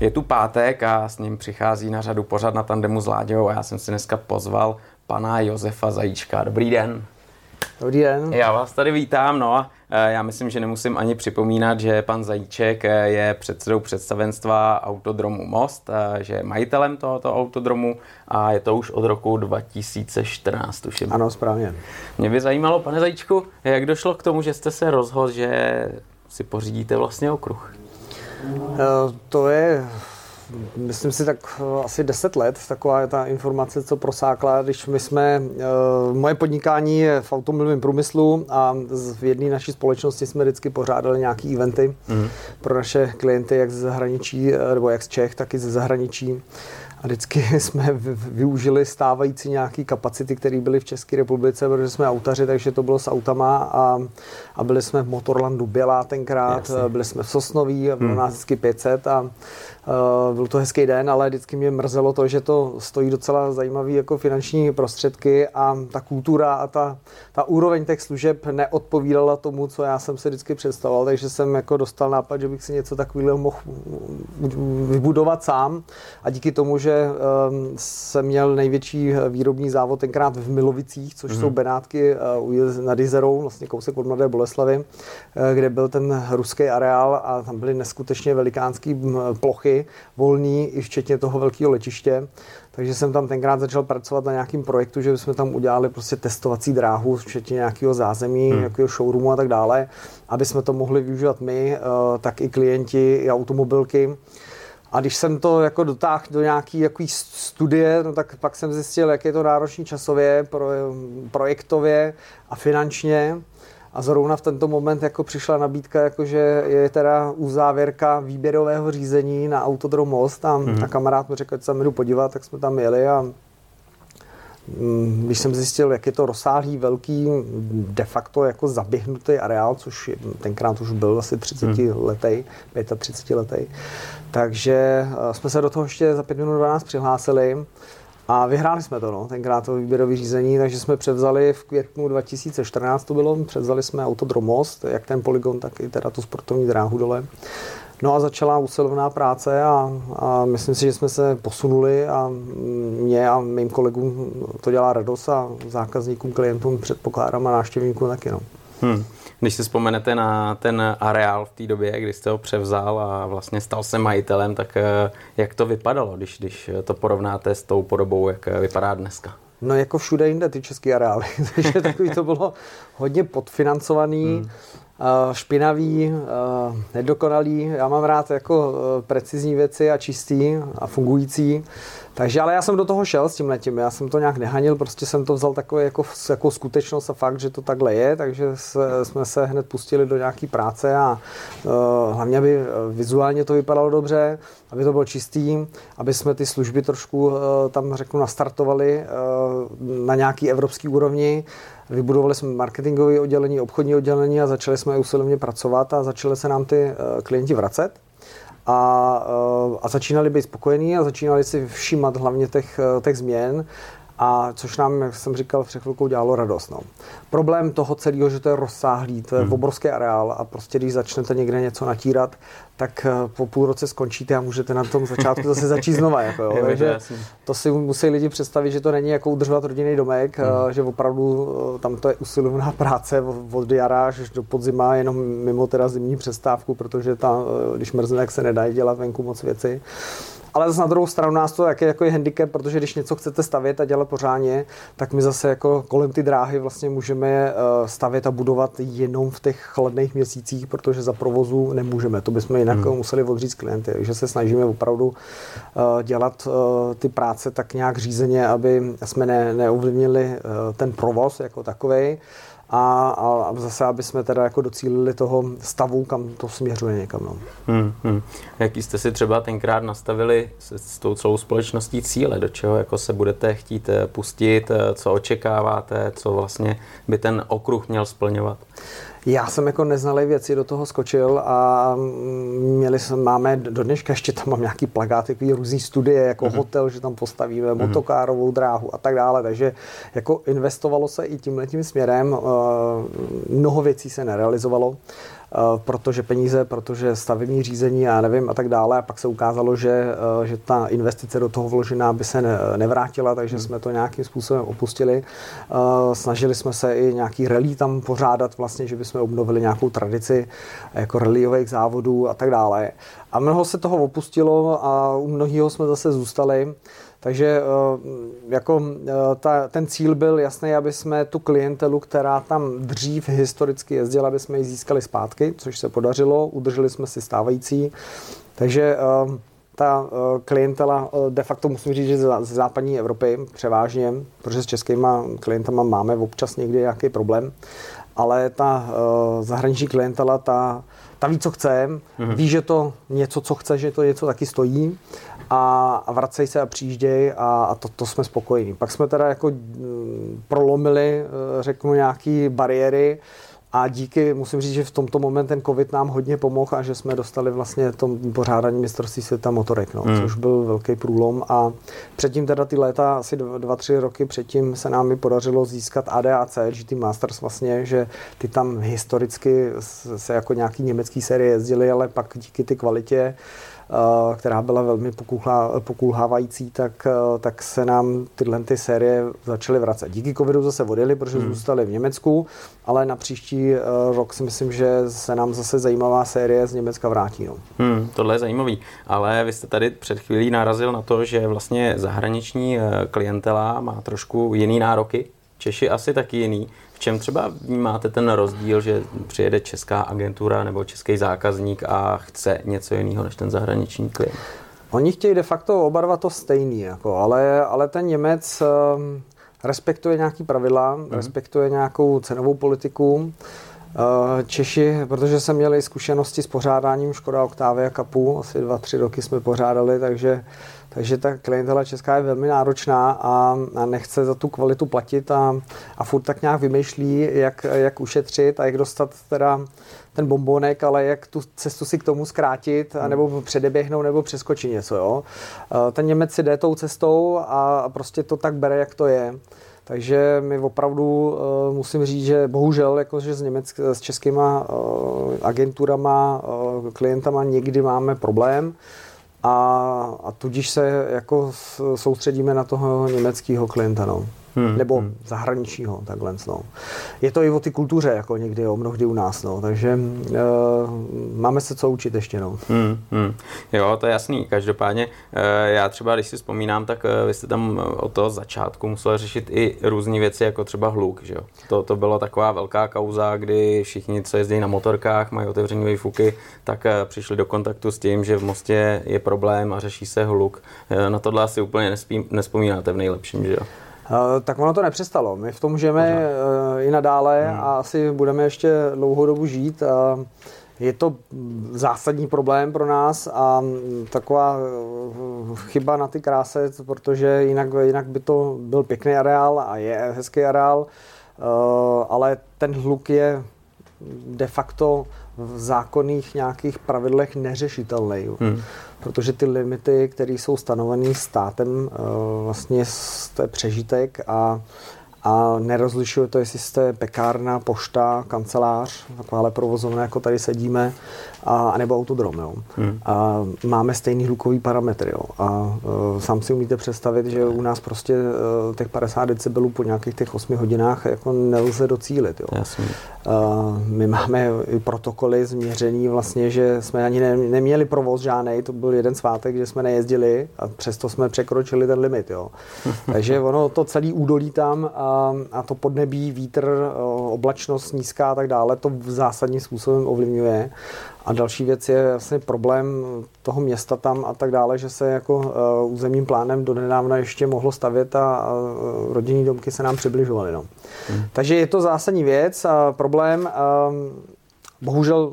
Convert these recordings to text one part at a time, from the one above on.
Je tu pátek a s ním přichází na řadu pořad na tandemu s Láďou a já jsem si dneska pozval pana Josefa Zajíčka. Dobrý den. Dobrý den. Já vás tady vítám, no a e, já myslím, že nemusím ani připomínat, že pan Zajíček e, je předsedou představenstva Autodromu Most, e, že je majitelem tohoto autodromu a je to už od roku 2014, tuším. Ano, správně. Mě by zajímalo, pane Zajíčku, jak došlo k tomu, že jste se rozhodl, že si pořídíte vlastně okruh? To je myslím si tak eh, asi 10 let, taková je ta informace, co prosákla, když my jsme, eh, moje podnikání je v automobilovém průmyslu a v jedné naší společnosti jsme vždycky pořádali nějaké eventy mm. pro naše klienty, jak ze zahraničí, eh, nebo jak z Čech, tak i ze zahraničí. A vždycky jsme využili stávající nějaké kapacity, které byly v České republice, protože jsme autaři, takže to bylo s autama a, a byli jsme v Motorlandu Bělá tenkrát, Jasně. byli jsme v Sosnoví, bylo hmm. nás vždycky 500 a Uh, byl to hezký den, ale vždycky mě mrzelo to, že to stojí docela zajímavý jako finanční prostředky a ta kultura a ta, ta úroveň těch služeb neodpovídala tomu, co já jsem si vždycky představoval, takže jsem jako dostal nápad, že bych si něco takového mohl vybudovat sám a díky tomu, že um, jsem měl největší výrobní závod tenkrát v Milovicích, což mm. jsou Benátky uh, nad Jizerou, vlastně kousek od Mladé Boleslavy, uh, kde byl ten ruský areál a tam byly neskutečně velikánský plochy volný, i včetně toho velkého letiště. Takže jsem tam tenkrát začal pracovat na nějakým projektu, že jsme tam udělali prostě testovací dráhu, včetně nějakého zázemí, hmm. nějakého showroomu a tak dále, aby jsme to mohli využívat my, eh, tak i klienti, i automobilky. A když jsem to jako dotáhl do nějaký jaký studie, no tak pak jsem zjistil, jak je to náročný časově, pro, projektově a finančně. A zrovna v tento moment jako přišla nabídka, jako že je teda uzávěrka výběrového řízení na Autodrom Most a, mm-hmm. a kamarád mi řekl, že se jdu podívat, tak jsme tam jeli a když jsem zjistil, jak je to rozsáhlý, velký, de facto jako zaběhnutý areál, což tenkrát už byl asi 30 hmm. letý, 35 letý, takže eh, jsme se do toho ještě za 5 minut 12 přihlásili a vyhráli jsme to, no, tenkrát to výběrové řízení, takže jsme převzali v květnu 2014 to bylo, převzali jsme Autodromost, jak ten poligon, tak i teda tu sportovní dráhu dole. No a začala usilovná práce a, a myslím si, že jsme se posunuli a mě a mým kolegům to dělá radost a zákazníkům, klientům, předpokládám a návštěvníkům taky. No. Hmm. Když si vzpomenete na ten areál v té době, kdy jste ho převzal a vlastně stal se majitelem, tak eh, jak to vypadalo, když, když to porovnáte s tou podobou, jak vypadá dneska? No jako všude jinde ty české areály, takže takový to bylo hodně podfinancovaný, hmm. Špinavý, nedokonalý. Já mám rád jako precizní věci a čistý a fungující. Takže ale já jsem do toho šel s tím letím, já jsem to nějak nehanil, prostě jsem to vzal takové jako, jako skutečnost a fakt, že to takhle je, takže se, jsme se hned pustili do nějaký práce a uh, hlavně, aby eh, vizuálně to vypadalo dobře, aby to bylo čistý, aby jsme ty služby trošku uh, tam řeknu nastartovali uh, na nějaký evropský úrovni, Vybudovali jsme marketingové oddělení, obchodní oddělení a začali jsme usilovně pracovat a začaly se nám ty klienti vracet. A, eh, a začínali být spokojení a začínali si všímat hlavně těch, eh, těch změn a což nám, jak jsem říkal, před chvilkou dělalo radost. No. Problém toho celého, že to je rozsáhlý, to je hmm. obrovský areál a prostě když začnete někde něco natírat, tak eh, po půl roce skončíte a můžete na tom začátku zase začít znova. Jako, jo. Takže to si musí lidi představit, že to není jako udržovat rodinný domek, hmm. že opravdu tam to je usilovná práce od jara až do podzima, jenom mimo teda zimní přestávku, protože ta, když mrzne, tak se nedají dělat venku moc věci. Ale zase na druhou stranu nás to je jako je handicap, protože když něco chcete stavět a dělat pořádně, tak my zase jako kolem ty dráhy vlastně můžeme eh, stavět a budovat jenom v těch chladných měsících, protože za provozu nemůžeme. To bychom jinak hmm. museli odříct klienty. Takže se snažíme opravdu eh, dělat eh, ty práce tak nějak řízeně, aby jsme ne, neovlivnili ten provoz jako takový a, a zase, aby jsme teda jako docílili toho stavu, kam to směřuje někam. No. Hmm, hmm. Jaký jste si třeba tenkrát nastavili s, s tou celou společností cíle, do čeho jako se budete chtít eh, pustit, eh, co očekáváte, co vlastně by ten okruh měl splňovat? Já jsem jako neznalý věci do toho skočil a měli jsme, máme do dneška ještě tam mám nějaký plagát, takový různý studie, jako uh-huh. hotel, že tam postavíme uh-huh. motokárovou dráhu a tak dále, takže jako investovalo se i tímhle tím směrem. mnoho věcí se nerealizovalo. Eh, protože peníze, protože stavební řízení a nevím a tak dále. A pak se ukázalo, že, eh, že ta investice do toho vložená by se nevrátila, takže hmm. jsme to nějakým způsobem opustili. Eh, snažili jsme se i nějaký rally tam pořádat, vlastně, že bychom obnovili nějakou tradici jako rallyových závodů a tak dále. A mnoho se toho opustilo a u mnohého jsme zase zůstali. Takže eh, jako eh, ta, ten cíl byl jasný, aby jsme tu klientelu, která tam dřív historicky jezdila, aby jsme ji získali zpátky, což se podařilo, udrželi jsme si stávající. Takže eh, ta klientela de facto musím říct, že z západní Evropy převážně, protože s českýma klientama máme občas někdy nějaký problém, ale ta zahraniční klientela, ta, ta ví, co chce, mm-hmm. ví, že to něco, co chce, že to něco taky stojí a, a vracej se a přijížděj a, a to, to jsme spokojení. Pak jsme teda jako mm, prolomili, eh, řeknu, nějaký bariéry, a díky, musím říct, že v tomto moment ten covid nám hodně pomohl a že jsme dostali vlastně tom pořádání mistrovství světa motorek, no, hmm. což byl velký průlom. A předtím teda ty léta, asi dva, tři roky předtím se nám mi podařilo získat ADAC, GT Masters vlastně, že ty tam historicky se jako nějaký německý série jezdili, ale pak díky ty kvalitě která byla velmi pokulhávající, tak, eh, tak se nám tyhle ty série začaly vracet. Díky covidu zase odjeli, protože hmm. zůstali v Německu, ale na příští eh, rok si myslím, že se nám zase zajímavá série z Německa vrátí. No. Hmm, tohle je zajímavý, ale vy jste tady před chvílí narazil na to, že vlastně zahraniční klientela má trošku jiný nároky, Češi asi taky jiný čem třeba vnímáte ten rozdíl, že přijede česká agentura nebo český zákazník a chce něco jiného než ten zahraniční klient? Oni chtějí de facto oba dva to stejný, jako, ale, ale ten Němec um, respektuje nějaký pravidla, mm. respektuje nějakou cenovou politiku. Uh, Češi, protože jsme měli zkušenosti s pořádáním Škoda Octavia Cupu, asi dva, tři roky jsme pořádali, takže takže ta klientela česká je velmi náročná a, a nechce za tu kvalitu platit a, a furt tak nějak vymýšlí, jak, jak ušetřit a jak dostat teda ten bombonek, ale jak tu cestu si k tomu zkrátit, hmm. nebo předeběhnout, nebo přeskočit něco. Jo? Ten Němec si jde tou cestou a prostě to tak bere, jak to je. Takže my opravdu uh, musím říct, že bohužel jakože s, německ, s českýma uh, agenturama, uh, klientama někdy máme problém a, a tudíž se jako soustředíme na toho německého klienta. No hmm. nebo hmm. zahraničního, takhle. No. Je to i o ty kultuře, jako někdy, o mnohdy u nás, no. takže uh, máme se co učit ještě. No. Hmm. Hmm. Jo, to je jasný. Každopádně uh, já třeba, když si vzpomínám, tak uh, vy jste tam od toho začátku musel řešit i různé věci, jako třeba hluk. Že jo? To, to byla taková velká kauza, kdy všichni, co jezdí na motorkách, mají otevřené výfuky, tak uh, přišli do kontaktu s tím, že v Mostě je problém a řeší se hluk. Uh, na tohle asi úplně nespí, nespomínáte v nejlepším, že jo? Eh, tak ono to nepřestalo. My v tom žijeme uh, i nadále hmm. a asi budeme ještě dlouhou dobu žít. Uh, je to zásadní problém pro nás a taková chyba na ty kráse, protože jinak, jinak by to byl pěkný areál a je hezký areál, ale ten hluk je de facto v zákonných nějakých pravidlech neřešitelný. Hmm protože ty limity, které jsou stanoveny státem, eh, vlastně to je přežitek a a nerozlišuje to, jestli jste pekárna, pošta, kancelář, takováhle provozovna, jako tady sedíme, a, nebo autodrom. Jo. Hmm. A máme stejný hlukový parametry. Jo. A uh, sám si umíte představit, že u nás prostě uh, těch 50 decibelů po nějakých těch 8 hodinách jako nelze docílit. Jo. Jasně. Uh, my máme i protokoly změření vlastně, že jsme ani ne, neměli provoz žádný, to byl jeden svátek, že jsme nejezdili a přesto jsme překročili ten limit. Jo. Takže ono to celý údolí tam a, a to podnebí, vítr, oblačnost nízká a tak dále, to v zásadním způsobem ovlivňuje. A další věc je vlastně problém toho města tam a tak dále, že se jako uh, územním plánem donedávna ještě mohlo stavět a rodinní domky se nám přibližovaly. No. Hmm. Takže je to zásadní věc a problém. Uh, bohužel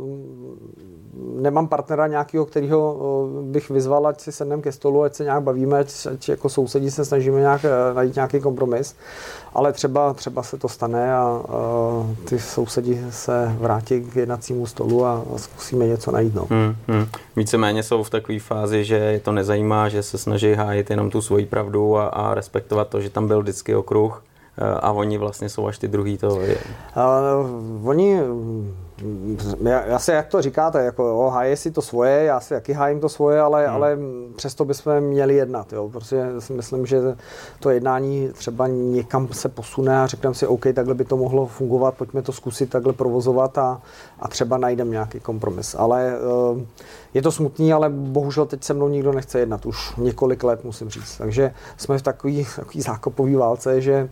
nemám partnera nějakého, kterého bych vyzval, ať si sedneme ke stolu, ať se nějak bavíme, ať, ať jako sousedí se snažíme nějak e, najít nějaký kompromis, ale třeba, třeba se to stane a, a ty sousedi se vrátí k jednacímu stolu a, a zkusíme něco najít. No. Hmm, hmm. Víceméně jsou v takové fázi, že je to nezajímá, že se snaží hájit jenom tu svoji pravdu a, a respektovat to, že tam byl vždycky okruh a oni vlastně jsou až ty druhý to je. Uh, oni já, já si, jak to říkáte, jako jo, hájí si to svoje, já si jaký hájím to svoje, ale, hmm. ale přesto bychom měli jednat, jo, protože si myslím, že to jednání třeba někam se posune a řekneme si, OK, takhle by to mohlo fungovat, pojďme to zkusit takhle provozovat a, a třeba najdeme nějaký kompromis. Ale uh, je to smutný, ale bohužel teď se mnou nikdo nechce jednat, už několik let musím říct. Takže jsme v takový, takový zákopový válce, že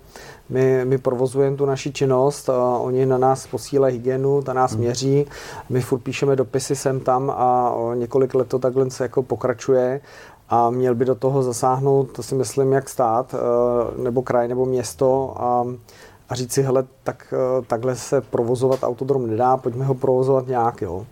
my, my provozujeme tu naši činnost, a oni na nás posílají hygienu, ta nás hmm. měří, my furt píšeme dopisy sem tam a několik let to takhle se jako pokračuje a měl by do toho zasáhnout, to si myslím, jak stát, eh, nebo kraj, nebo město a, a říct si, hele, tak, eh, takhle se provozovat autodrom nedá, pojďme ho provozovat nějak, jo.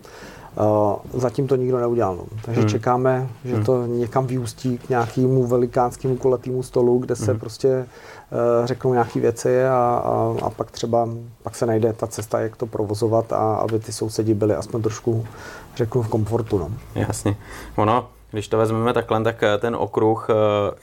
Zatím to nikdo neudělal. No. Takže hmm. čekáme, že hmm. to někam vyústí k nějakému velikánskému kulatému stolu, kde se hmm. prostě uh, řeknou nějaké věci a, a, a pak třeba pak se najde ta cesta, jak to provozovat a aby ty sousedi byli aspoň trošku, řeknu, v komfortu. No. Jasně. Ono, když to vezmeme takhle, tak eh, ten okruh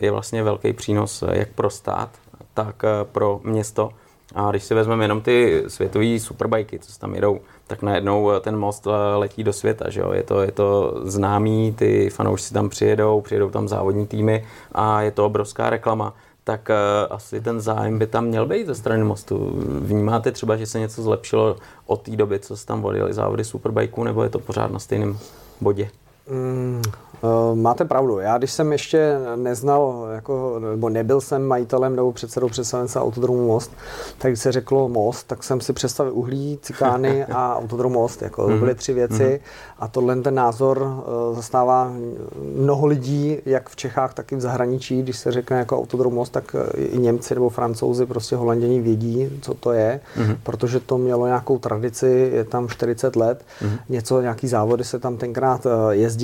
je vlastně velký přínos jak pro stát, tak pro město. A když si vezmeme jenom ty světové superbajky, co tam jedou, tak najednou ten most letí do světa, že jo? Je, to, je to známý, ty fanoušci tam přijedou, přijedou tam závodní týmy a je to obrovská reklama tak uh, asi ten zájem by tam měl být ze strany mostu. Vnímáte třeba, že se něco zlepšilo od té doby, co se tam vodili závody Superbikeů, nebo je to pořád na stejném bodě? Mm, máte pravdu. Já když jsem ještě neznal, jako, nebo nebyl jsem majitelem nebo předsedou představenstva Autodromu Most, tak když se řeklo Most, tak jsem si představil uhlí, cikány a Autodrom Most. Jako, to byly tři věci mhm. a tohle ten názor uh, zastává mnoho lidí, jak v Čechách, tak i v zahraničí. Když se řekne jako Autodrom Most, tak i Němci nebo Francouzi, prostě Holanděni vědí, co to je, mm-hmm. protože to mělo nějakou tradici, je tam 40 let, něco, nějaký závody se tam tenkrát jezdí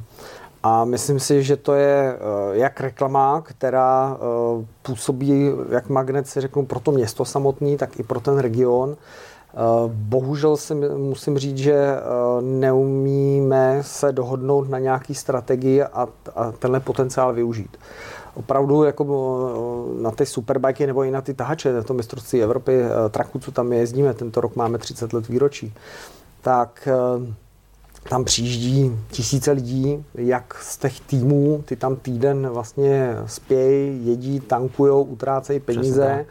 Eh, a myslím si, že to je eh, jak reklama, která eh, působí jak magnet, si řeknu, pro to město samotný, tak i pro ten region. Bohužel si musím říct, že neumíme se dohodnout na nějaký strategii a, a tenhle potenciál využít. Opravdu jako na ty superbajky nebo i na ty tahače, to mistrovství Evropy, traku, co tam jezdíme, tento rok máme 30 let výročí, tak tam přijíždí tisíce lidí, jak z těch týmů, ty tam týden vlastně spějí, jedí, tankujou, utrácejí peníze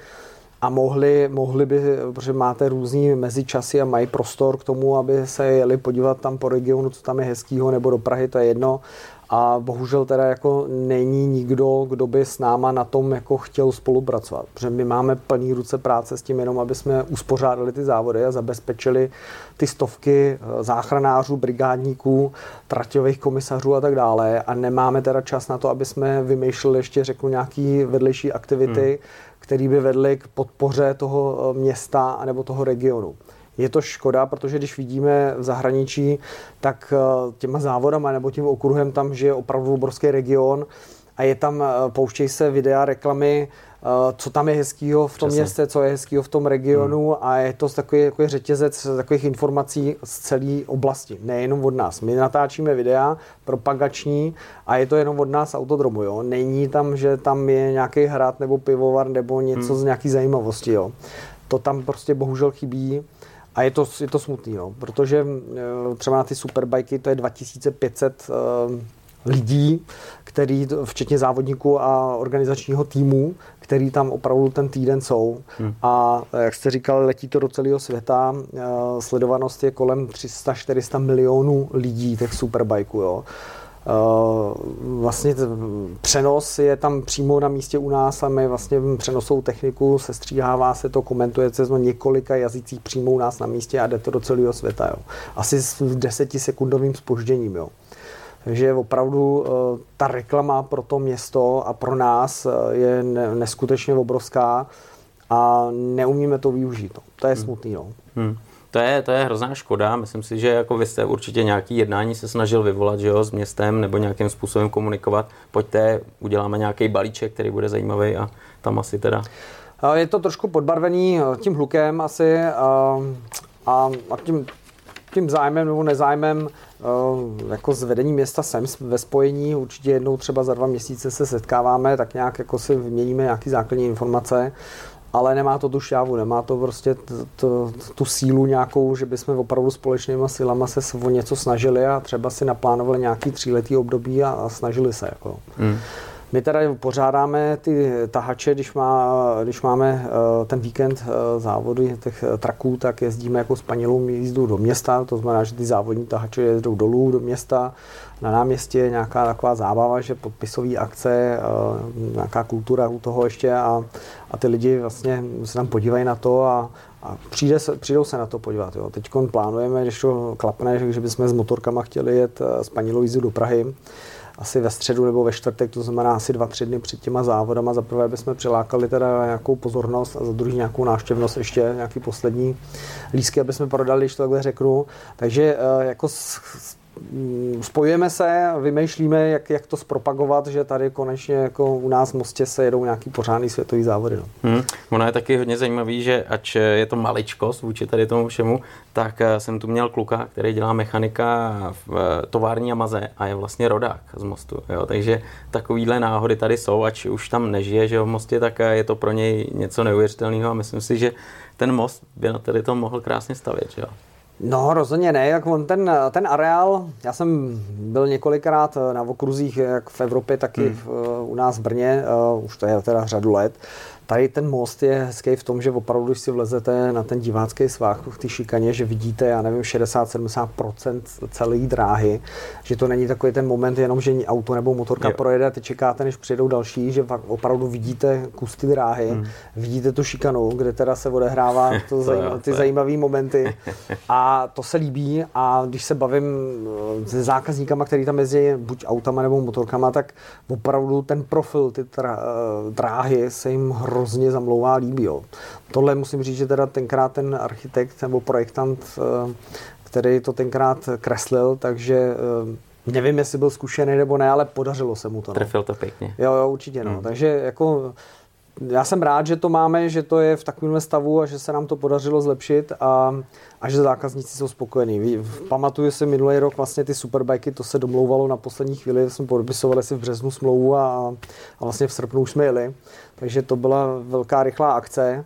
a mohli, mohli by, protože máte různý mezičasy a mají prostor k tomu, aby se jeli podívat tam po regionu, co tam je hezkýho, nebo do Prahy, to je jedno, a bohužel teda jako není nikdo, kdo by s náma na tom jako chtěl spolupracovat, protože my máme plný ruce práce s tím jenom, aby jsme uspořádali ty závody a zabezpečili ty stovky eh, záchranářů, brigádníků, traťových komisařů a tak dále a nemáme teda čas na to, aby jsme vymýšleli ještě řeknu nějaký vedlejší aktivity, hmm. které by vedly k podpoře toho eh, města nebo toho regionu. Je to škoda, protože když vidíme v zahraničí, tak eh, těma závodama nebo tím okruhem tam žije opravdu obrovský region a je tam, eh, pouštějí se videa, reklamy, eh, co tam je hezkýho v tom Přesně. městě, co je hezkýho v tom regionu hmm. a je to takový, takový řetězec takových informací z celé oblasti, nejenom od nás. My natáčíme videa propagační a je to jenom od nás autodromu, jo. Není tam, že tam je nějaký hrad nebo pivovar nebo něco hmm. z nějaký zajímavosti, jo. To tam prostě bohužel chybí. A je to, je to smutný, no, protože eh, třeba na ty superbajky to je 2500 uh, eh, lidí, který, včetně závodníků a organizačního týmu, který tam opravdu ten týden jsou. Hmm. A eh, jak jste říkal, letí to do celého světa. Sledovanost je kolem 300-400 milionů lidí těch superbajků. Jo. Eh, vlastně přenos je tam přímo na místě u nás a my vlastně přenosou techniku, se stříhává se to, komentuje se to několika jazycích přímo u nás na místě a jde to do celého světa. Jo. Asi s desetisekundovým spožděním. Jo. Takže opravdu eh, ta reklama pro to město a pro nás eh, je neskutečně obrovská a neumíme to využít. No. To je hmm. smutný. No. Hmm to je, to je hrozná škoda. Myslím si, že jako vy jste určitě nějaký jednání se snažil vyvolat že jo, s městem nebo nějakým způsobem komunikovat. Pojďte, uděláme nějaký balíček, který bude zajímavý a tam asi teda. Je to trošku podbarvený eh, tím hlukem asi a, a, a tím, tím zájmem nebo nezájmem eh, jako s vedením města jsem ve spojení, určitě jednou třeba za dva měsíce se setkáváme, tak nějak jako si vyměníme nějaké základní informace ale nemá to tu šťávu, nemá to prostě t, t, tu sílu nějakou, že bychom opravdu společnýma silama se o něco snažili a třeba si naplánovali nějaký tříletý období a, a snažili se. Jako. Hmm. My teda pořádáme ty tahače, když, má, když máme eh, ten víkend eh, závody těch eh, traků, tak jezdíme jako s panělou jízdu do města, to znamená, že ty závodní tahače jezdou dolů do města, na náměstí nějaká taková zábava, že podpisové akce, nějaká kultura u toho ještě a, a ty lidi vlastně se tam podívají na to a, a přijde se, přijdou se na to podívat. Teď plánujeme, když to klapne, že bychom s motorkama chtěli jet s paní Loizu do Prahy, asi ve středu nebo ve čtvrtek, to znamená asi dva, tři dny před těma závodama. Za prvé bychom přilákali teda nějakou pozornost a za druhý nějakou návštěvnost ještě, nějaký poslední lísky, aby jsme prodali, když to takhle řeknu. Takže eh, jako Mm, spojujeme se, vymýšlíme, jak, jak to zpropagovat, že tady konečně jako u nás v Mostě se jedou nějaký pořádný světový závody. No. Hmm. Ono je taky hodně zajímavý, že ač je to maličkost vůči tady tomu všemu, tak eh, jsem tu měl kluka, který dělá mechanika v eh, tovární Amaze a je vlastně rodák z Mostu. Jo? Takže takovýhle náhody tady jsou, ač už tam nežije že v Mostě, tak eh, je to pro něj něco neuvěřitelného a myslím si, že ten most by na tady to mohl krásně stavět. Že jo? No, rozhodně ne. Jak on ten, ten areál, já jsem byl několikrát na okruzích, jak v Evropě, tak i hmm. u nás v Brně, uh, už to je teda řadu let, Tady ten most je hezký v tom, že opravdu, když si vlezete na ten divácký svách v té šikaně, že vidíte, já nevím, 60-70% celé dráhy, že to není takový ten moment jenom, že auto nebo motorka jo. projede a ty čekáte, než přijedou další, že opravdu vidíte kus ty dráhy, hmm. vidíte tu šikanu, kde teda se odehrává to to zajím, ty zajímavé momenty a to se líbí a když se bavím eh, se zákazníkama, který tam jezdí buď autama nebo motorkama, tak opravdu ten profil, ty eh, dráhy se jim hrozně hrozně zamlouvá líbí. Jo. Tohle musím říct, že teda tenkrát ten architekt nebo projektant, eh, který to tenkrát kreslil, takže eh, nevím, jestli byl zkušený nebo ne, ale podařilo se mu to. No. Trefil to pěkně. Jo, jo, určitě. No. Hmm. Takže jako já jsem rád, že to máme, že to je v takovém stavu a že se nám to podařilo zlepšit a, a že zákazníci jsou spokojení. Pamatuju si minulý rok vlastně ty superbajky, to se domlouvalo na poslední chvíli, jsme podepisovali si v březnu smlouvu a, a vlastně v srpnu už jsme jeli. Takže to byla velká rychlá akce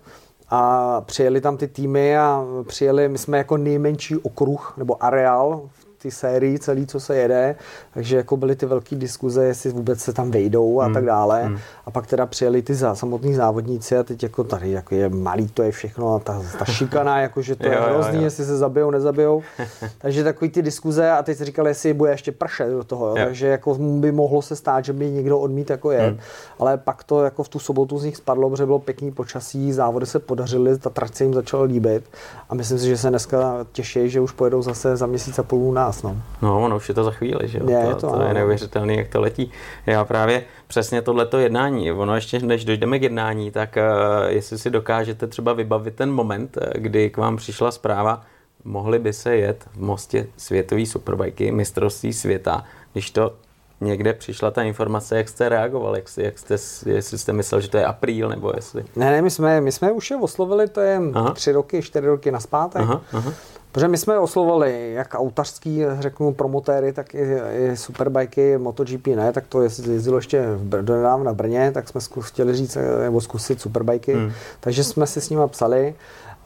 a přijeli tam ty týmy a přijeli, my jsme jako nejmenší okruh nebo areál ty sérii celý, co se jede, takže jako byly ty velké diskuze, jestli vůbec se tam vejdou a hmm. tak dále. Hmm. A pak teda přijeli ty za, samotní závodníci a teď jako tady jako je malý, to je všechno a ta, ta šikana, jako že to je hrozný, jo, jo. jestli se zabijou, nezabijou. takže takový ty diskuze a teď si říkali, jestli bude ještě pršet do toho, jo. Jo. takže jako by mohlo se stát, že by někdo odmít jako je. Hmm. Ale pak to jako v tu sobotu z nich spadlo, protože bylo pěkný počasí, závody se podařily, ta trať se jim začala líbit a myslím si, že se dneska těší, že už pojedou zase za měsíc a půl u nás. No, no ono už je to za chvíli, že jo? Je, to, to, to je neuvěřitelné, jak to letí. Já právě přesně tohleto jednání, ono ještě než dojdeme k jednání, tak uh, jestli si dokážete třeba vybavit ten moment, eh, kdy k vám přišla zpráva, mohli by se jet v mostě světový superbajky, mistrovství světa, když to někde přišla ta informace, jak jste reagovali, jak, jak jste, jestli jste myslel, že to je apríl, nebo jestli... Ne, ne, my jsme, my jsme už je oslovili, to je aha. tři roky, čtyři roky naspátek. Aha, aha. Protože my jsme oslovali jak autařský, řeknu, promotéry, tak i, i superbajky, MotoGP ne, tak to jezdilo ještě do nedávna v Brně, tak jsme chtěli říct, nebo zkusit superbajky, hmm. takže jsme si s nimi psali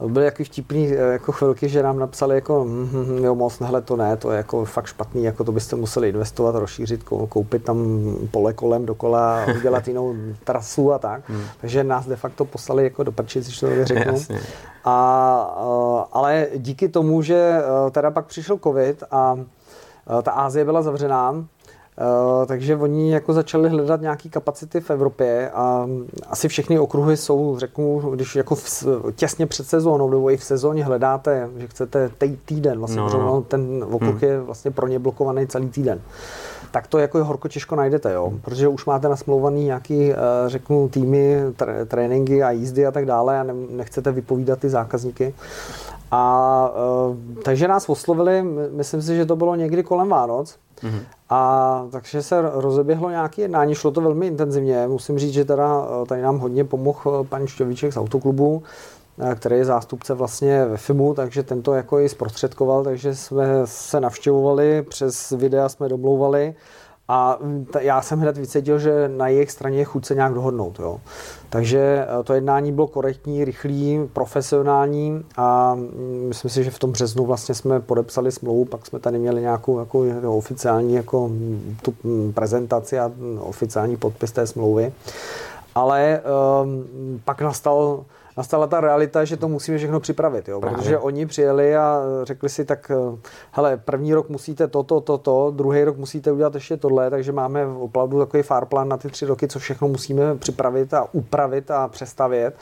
byly jaký vtipný eh, jako chvilky, že nám napsali jako hm, hm, hm, jo moc, nehle to ne, to je jako fakt špatný, jako to byste museli investovat, rozšířit, koupit tam pole kolem dokola, udělat jinou trasu a tak. Hmm. Takže nás de facto poslali jako do prčic, když to řeknu. Jasně. A, eh, ale díky tomu, že eh, teda pak přišel covid a ta Ázie byla zavřená, Uh, takže oni jako začali hledat nějaké kapacity v Evropě a asi všechny okruhy jsou, řeknu, když jako v, těsně před sezónou nebo i v sezóně hledáte, že chcete týden, vlastně, no, no. ten okruh hmm. je vlastně pro ně blokovaný celý týden. Tak to jako je horko těžko najdete, jo? protože už máte nasmlouvaný nějaký, uh, řeknu, týmy, tr- tréninky a jízdy a tak dále a ne- nechcete vypovídat ty zákazníky. A uh, takže nás oslovili, myslím si, že to bylo někdy kolem Vánoc, Mm-hmm. A takže se rozeběhlo nějaké jednání, šlo to velmi intenzivně. Musím říct, že teda eh, tady nám hodně pomohl eh, pan Šťovíček z autoklubu, který je zástupce vlastně ve FIMu, takže tento jako i zprostředkoval, takže jsme se navštěvovali, přes videa jsme domlouvali A t- já jsem hned vycítil, že na jejich straně je chuť se nějak dohodnout. Jo. Takže eh, to jednání bylo korektní, rychlý, profesionální a mm, myslím si, že v tom březnu vlastně jsme podepsali smlouvu, pak jsme tady měli nějakou jako, jako oficiální jako, mm, tu mm, prezentaci a oficiální podpis té smlouvy. Ale um, pak nastal nastala ta realita, že to musíme všechno připravit, jo? protože oni přijeli a řekli si tak, hele, první rok musíte toto, toto, to, druhý rok musíte udělat ještě tohle, takže máme opravdu takový farplan na ty tři roky, co všechno musíme připravit a upravit a přestavět.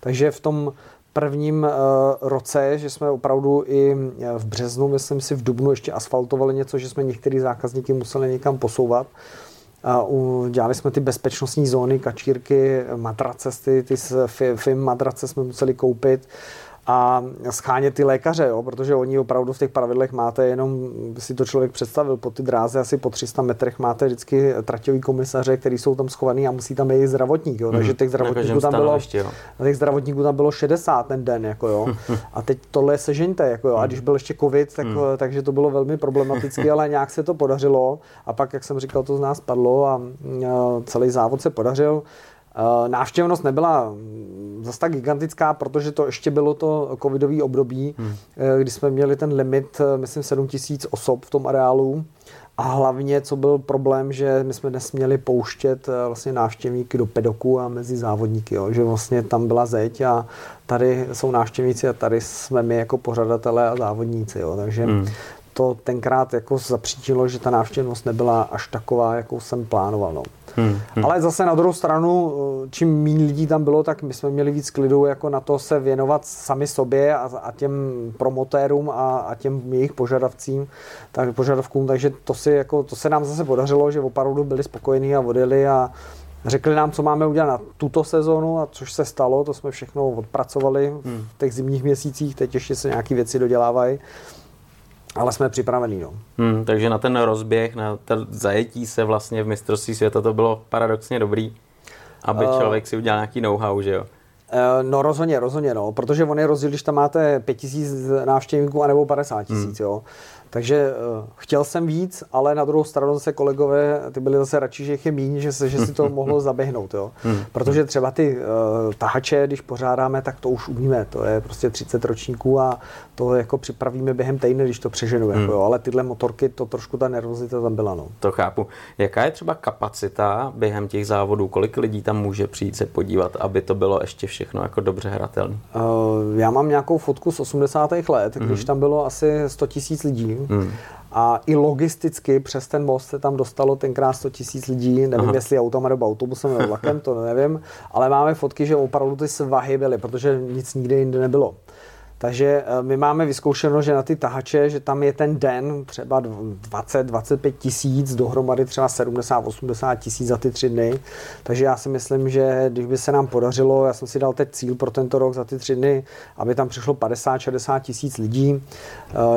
Takže v tom prvním uh, roce, že jsme opravdu i v březnu, myslím si v dubnu ještě asfaltovali něco, že jsme některý zákazníky museli někam posouvat. Dělali jsme ty bezpečnostní zóny, kačírky, matrace, ty, ty film matrace jsme museli koupit a schánět ty lékaře, jo, protože oni opravdu v těch pravidlech máte jenom, si to člověk představil, po ty dráze asi po 300 metrech máte vždycky traťový komisaře, který jsou tam schovaný a musí tam být zdravotník, jo, takže těch zdravotníků tam bylo, ještě, těch zdravotníků tam bylo 60 ten den, jako jo, a teď tohle sežeňte, jako jo, a když byl ještě covid, tak, mm. takže to bylo velmi problematické, ale nějak se to podařilo. A pak, jak jsem říkal, to z nás padlo a celý závod se podařil. Eh, návštěvnost nebyla zase tak gigantická, protože to ještě bylo to covidové období, hmm. Eh, kdy jsme měli ten limit, eh, myslím, 7 tisíc osob v tom areálu. A hlavně, co byl problém, že my jsme nesměli pouštět vlastně návštěvníky do pedoku a mezi závodníky, jo? že vlastně tam byla zeď a tady jsou návštěvníci a tady jsme my jako pořadatelé a závodníci. Jo? Takže hmm. to tenkrát jako zapřítilo, že ta návštěvnost nebyla až taková, jakou jsem plánoval. No. Hmm, hmm. Ale zase na druhou stranu, čím méně lidí tam bylo, tak my jsme měli víc klidu jako na to se věnovat sami sobě a, a těm promotérům a, a těm jejich požadavcím, tak, požadavkům, takže to, si, jako, to se nám zase podařilo, že opravdu byli spokojení a odjeli a Řekli nám, co máme udělat na tuto sezonu, a což se stalo, to jsme všechno odpracovali hmm. v těch zimních měsících, teď ještě se nějaké věci dodělávají ale jsme připravení. No. Hmm, takže na ten rozběh, na to zajetí se vlastně v mistrovství světa to bylo paradoxně dobrý, aby uh, člověk si udělal nějaký know-how, že jo? Uh, no rozhodně, rozhodně, no, protože on je rozdíl, když tam máte 5000 návštěvníků anebo 50 tisíc, hmm. jo. Takže uh, chtěl jsem víc, ale na druhou stranu zase kolegové, ty byli zase radši, že jich je míň, že, se, že si to mohlo zaběhnout. Jo? Hmm. Protože třeba ty uh, tahače, když pořádáme, tak to už umíme. To je prostě 30 ročníků a to jako připravíme během týdne, když to přeženu. Hmm. Jako, jo? Ale tyhle motorky, to trošku ta nervozita tam byla. No. To chápu. Jaká je třeba kapacita během těch závodů? Kolik lidí tam může přijít se podívat, aby to bylo ještě všechno jako dobře hratelné? Uh, já mám nějakou fotku z 80. let, hmm. když tam bylo asi 100 tisíc lidí Hmm. A i logisticky přes ten most se tam dostalo tenkrát 100 tisíc lidí, nevím Aha. jestli autem nebo autobusem nebo vlakem, to nevím, ale máme fotky, že opravdu ty svahy byly, protože nic nikde jinde nebylo. Takže eh, my máme vyzkoušeno, že na ty tahače, že tam je ten den třeba 20-25 tisíc, dohromady třeba 70-80 tisíc za ty tři dny. Takže já si myslím, že když by se nám podařilo, já jsem si dal teď cíl pro tento rok za ty tři dny, aby tam přišlo 50-60 tisíc lidí.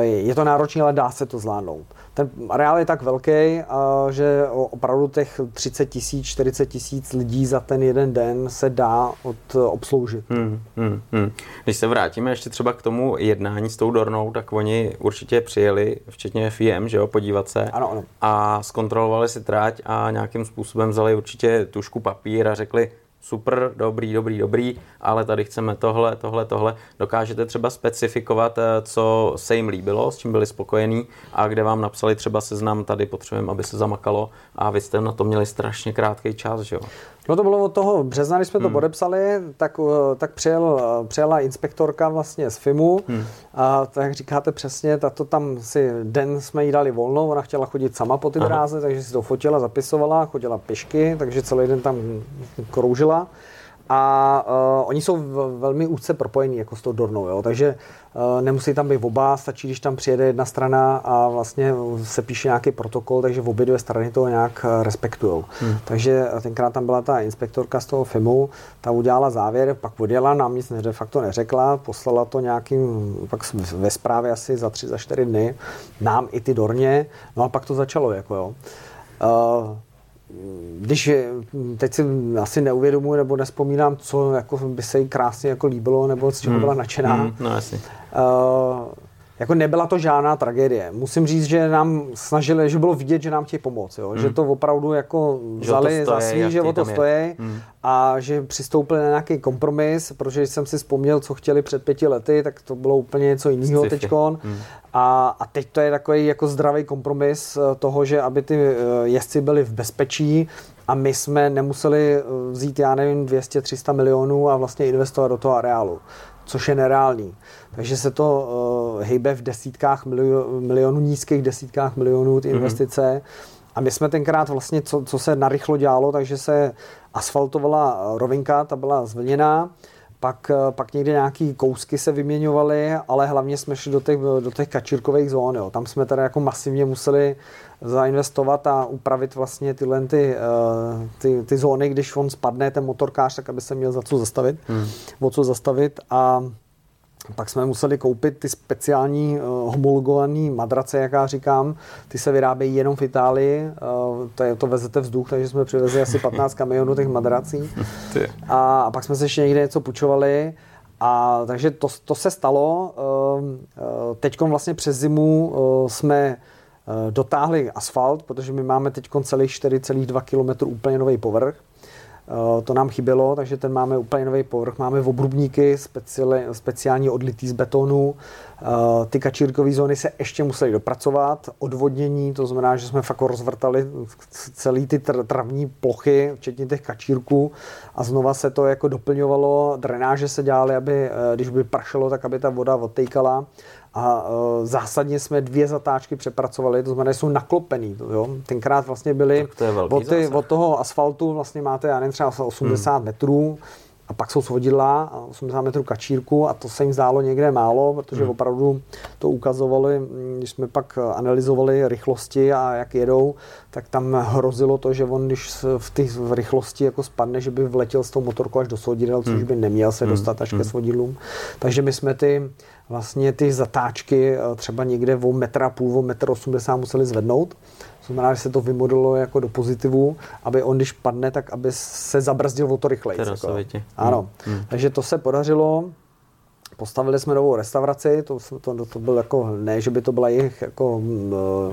Eh, je to náročné, ale dá se to zvládnout ten areál je tak velký, že opravdu těch 30 tisíc, 40 tisíc lidí za ten jeden den se dá od, obsloužit. Hmm, hmm, hmm. Když se vrátíme ještě třeba k tomu jednání s tou Dornou, tak oni určitě přijeli, včetně FIM, že jo, podívat se ano, ano. a zkontrolovali si tráť a nějakým způsobem vzali určitě tušku papír a řekli, super, dobrý, dobrý, dobrý, ale tady chceme tohle, tohle, tohle. Dokážete třeba specifikovat, eh, co se jim líbilo, s čím byli spokojení a kde vám napsali třeba seznam, tady potřebujeme, aby se zamakalo a vy jste na to měli strašně krátký čas, že jo? No to bylo od toho března, když jsme hmm. to podepsali, tak, eh, tak přijel, eh, přijela inspektorka vlastně z FIMu hmm. a tak říkáte přesně, tato tam si den jsme jí dali volno, ona chtěla chodit sama po ty dráze, takže si to fotila, zapisovala, chodila pěšky, takže celý den tam kroužila. A uh, oni jsou v, velmi úzce propojení jako s tou Dornou, jo? takže uh, nemusí tam být oba, stačí, když tam přijede jedna strana a vlastně se píše nějaký protokol, takže v obě dvě strany to nějak uh, respektují. Hmm. Takže tenkrát tam byla ta inspektorka z toho FIMu, ta udělala závěr, pak odjela, nám nic de facto neřekla, poslala to nějakým, pak ve zprávě asi za tři, za čtyři dny, nám i ty Dorně, no a pak to začalo, jako jo. Uh, když teď si asi neuvědomuji nebo nespomínám, co jako by se jí krásně jako líbilo nebo z čeho hmm. byla nadšená. Hmm, no, asi. Uh, jako nebyla to žádná tragédie. Musím říct, že nám snažili, že bylo vidět, že nám chtějí pomoct, jo? Hmm. že to opravdu jako vzali za svý, že o to stojí hmm. a že přistoupili na nějaký kompromis, protože jsem si vzpomněl, co chtěli před pěti lety, tak to bylo úplně něco jiného teďkon. Hmm. A, a teď to je takový jako zdravý kompromis eh, toho, že aby ty eh, jezdci byli v bezpečí, a my jsme nemuseli eh, vzít, já nevím, 200-300 milionů a vlastně investovat do toho areálu, což je nereálný. Takže se to uh, hejbe v desítkách milionů, milionů, nízkých desítkách milionů ty mhm. investice. Mm-hmm. A my jsme tenkrát vlastně, co, co se narychlo dělalo, takže se asfaltovala rovinka, ta byla zvlněná, pak, eh, pak někde nějaký kousky se vyměňovaly, ale hlavně jsme šli do těch, do těch kačírkových zón. Jo. Tam jsme teda jako masivně museli zainvestovat a upravit vlastně tyhle ty, eh, ty, ty zóny, když on spadne, ten motorkář, tak aby se měl za co zastavit, hmm. o co zastavit a pak jsme museli koupit ty speciální uh, homologované madrace, jak já říkám. Ty se vyrábějí jenom v Itálii. Uh, to, je, to vezete vzduch, takže jsme přivezli asi 15 kamionů těch madrací. A, a pak jsme se ještě někde něco půjčovali. A takže to, to se stalo. Uh, uh, Teď vlastně přes zimu uh, jsme dotáhli asfalt, protože my máme teď celých 4,2 km úplně nový povrch. Eh, to nám chybělo, takže ten máme úplně nový povrch. Máme obrubníky speciály, speciální odlitý z betonu. Eh, ty kačírkové zóny se ještě musely dopracovat. Odvodnění, to znamená, že jsme fakt rozvrtali celý ty travní plochy, včetně těch kačírků a znova se to jako doplňovalo. Drenáže se dělaly, aby eh, když by pršelo, tak aby ta voda odtejkala a uh, zásadně jsme dvě zatáčky přepracovali, to znamená, že jsou naklopený. Jo? Tenkrát vlastně byly od, ty, od toho asfaltu vlastně máte, já nevím, třeba 80 hmm. metrů, a pak jsou svodidla, 80 metrů kačírku a to se jim zdálo někde málo, protože hmm. opravdu to ukazovali, když jsme pak analyzovali rychlosti a jak jedou, tak tam hrozilo to, že on když v té rychlosti jako spadne, že by vletěl s tou motorkou až do svodidel, což hmm. by neměl se hmm. dostat až hmm. ke svodidlům. Takže my jsme ty vlastně ty zatáčky eh, třeba někde o metra půl, o metr 80 museli zvednout. To znamená, že se to vymodelilo jako do pozitivu, aby on, když padne, tak aby se zabrzdil o to rychleji. Jako. Ano. Hmm. hmm. Takže to se podařilo. Postavili jsme novou restauraci, to, to, to byl jako, ne, že by to byla jejich jako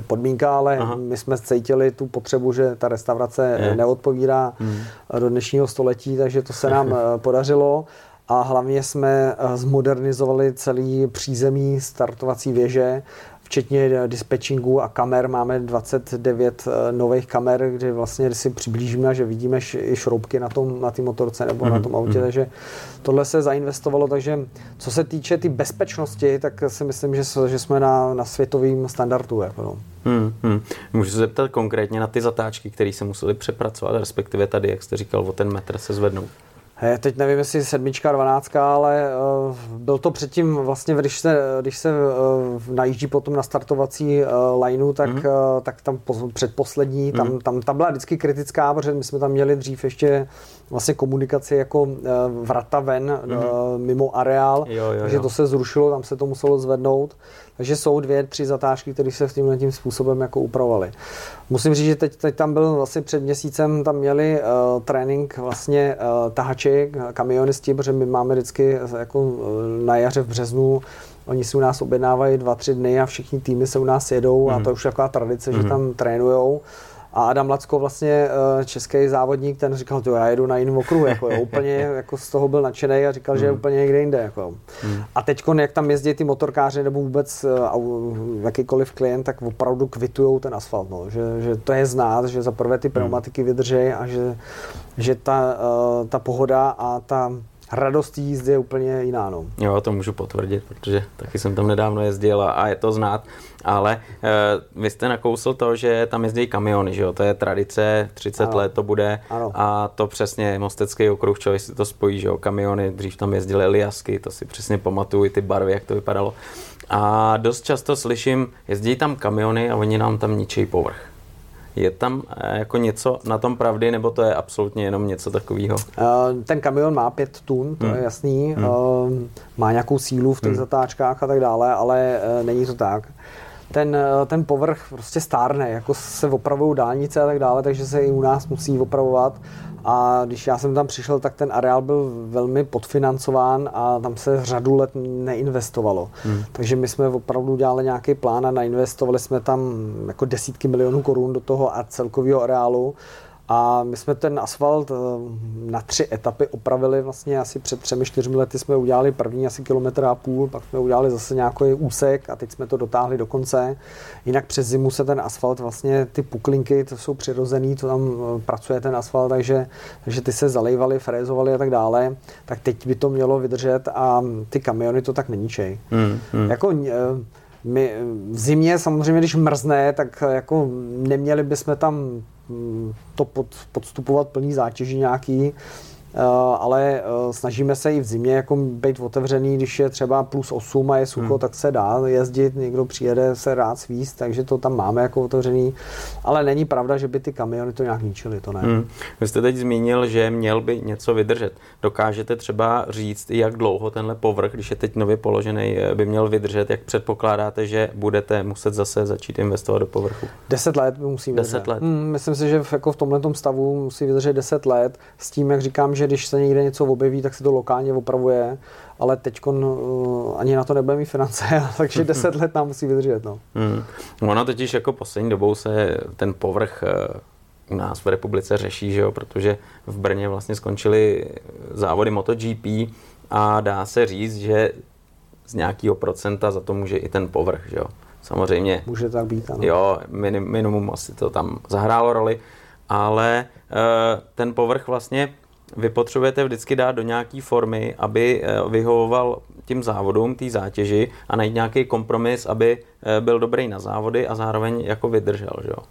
podmínka, ale Aha. my jsme cítili tu potřebu, že ta restaurace Je. neodpovídá hmm. do dnešního století, takže to se nám eh, podařilo a hlavně jsme eh, zmodernizovali celý přízemí startovací věže, včetně dispečingu a kamer. Máme 29 eh, nových kamer, kde vlastně si přiblížíme, že vidíme i šroubky na tom na té motorce nebo mm-hmm. na mhm, tom autě, mm-hmm. takže tohle se zainvestovalo, takže co se týče ty bezpečnosti, tak si myslím, že, že jsme na, na světovém standardu. Jako no. Hmm, hmm. Můžu se zeptat konkrétně na ty zatáčky, které se museli přepracovat, respektive tady, jak jste říkal, o ten metr se zvednout. Teď nevím, jestli sedmička, dvanáctka, ale uh, byl to předtím vlastně, když se, když se uh, najíždí potom na startovací uh, lineu, tak, mm-hmm. uh, tak tam po, předposlední, mm-hmm. tam, tam, tam byla vždycky kritická, protože my jsme tam měli dřív ještě vlastně komunikaci jako uh, vrata ven mm-hmm. uh, mimo areál, jo, jo, jo. takže to se zrušilo, tam se to muselo zvednout. Takže jsou dvě, tři zatáčky, které se tímhle tím způsobem jako upravovaly. Musím říct, že teď, teď tam byl vlastně před měsícem, tam měli uh, trénink vlastně uh, tahači, kamionisti, protože my máme vždycky jako uh, na jaře v březnu Oni si u nás objednávají dva, tři dny a všichni týmy se u nás jedou mm. a mhm. to je už taková tradice, mm. že mhm. tam trénujou. A Adam Lacko, vlastně eh, český závodník, ten říkal, že já jedu na jiném okruhu, jako, jo, úplně jako z toho byl nadšený a říkal, že je hmm. úplně někde jinde. Jako. Hmm. A teď, jak tam jezdí ty motorkáři nebo vůbec eh, jakýkoliv klient, tak opravdu kvitují ten asfalt. No. Že, že, to je znát, že za prvé ty hmm. pneumatiky vydrží a že, že ta, uh, ta pohoda a ta radost jízdy je úplně jiná. No. Jo, to můžu potvrdit, protože taky jsem tam nedávno jezdil a, a je to znát. Ale e, vy jste nakousl to, že tam jezdí kamiony, že jo? To je tradice, 30 ano. let to bude. Ano. A to přesně Mostecký okruh, člověk si to spojí, že jo? Kamiony, dřív tam jezdily Eliasky, to si přesně pamatuju, ty barvy, jak to vypadalo. A dost často slyším, jezdí tam kamiony a oni nám tam ničí povrch. Je tam eh, jako něco na tom pravdy, nebo to je absolutně jenom něco takového? Eh, ten kamion má pět tun, to hmm. je jasný. Hmm. Eh, má nějakou sílu v těch hmm. zatáčkách a tak dále, ale není to tak. ten, ten povrch prostě stárne, jako se opravují dálnice a tak dále, takže se i u nás musí opravovat. A když já jsem tam přišel, tak ten areál byl velmi podfinancován a tam se řadu let neinvestovalo. Hmm. Takže my jsme opravdu dělali nějaký plán a nainvestovali jsme tam jako desítky milionů korun do toho a celkového areálu. A my jsme ten asfalt eh, na tři etapy opravili vlastně asi před třemi, čtyřmi lety jsme udělali první asi kilometr a půl, pak jsme udělali zase nějaký úsek a teď jsme to dotáhli do konce. Jinak přes zimu se ten asfalt vlastně, ty puklinky, to jsou přirozený, to tam eh, pracuje ten asfalt, takže, takže ty se zalejvaly, frézovaly a tak dále. Tak teď by to mělo vydržet a ty kamiony to tak neníčej. Hmm, hmm. Jako, eh, my v zimě samozřejmě, když mrzne, tak jako neměli bychom tam to pod, podstupovat plný zátěži nějaký, ale eh, snažíme se i v zimě jako být otevřený, když je třeba plus 8 a je sucho, hmm. tak se dá jezdit, někdo přijede se rád svíst, takže to tam máme jako otevřený, ale není pravda, že by ty kamiony to nějak ničily, to ne. Hmm. Vy jste teď zmínil, že měl by něco vydržet. Dokážete třeba říct, jak dlouho tenhle povrch, když je teď nově položený, eh, by měl vydržet, jak předpokládáte, že budete muset zase začít investovat do povrchu? Deset let musí vydržet. Deset let. Hmm, myslím si, že v, jako v tomhle stavu musí vydržet deset let s tím, jak říkám, že když se někde něco objeví, tak se to lokálně opravuje, ale teď uh, ani na to nebude mít finance, takže 10 let nám musí vydržet. No. Hmm. Ono totiž jako poslední dobou se ten povrch uh, u nás v republice řeší, že jo, protože v Brně vlastně skončily závody MotoGP a dá se říct, že z nějakého procenta za to může i ten povrch, že jo. Samozřejmě. Může tak být, ano. Jo, minim, minimum asi to tam zahrálo roli, ale uh, ten povrch vlastně vy potřebujete vždycky dát do nějaké formy, aby eh, vyhovoval tím závodům, té zátěži a najít nějaký kompromis, aby eh, byl dobrý na závody a zároveň jako vydržel. Že jo?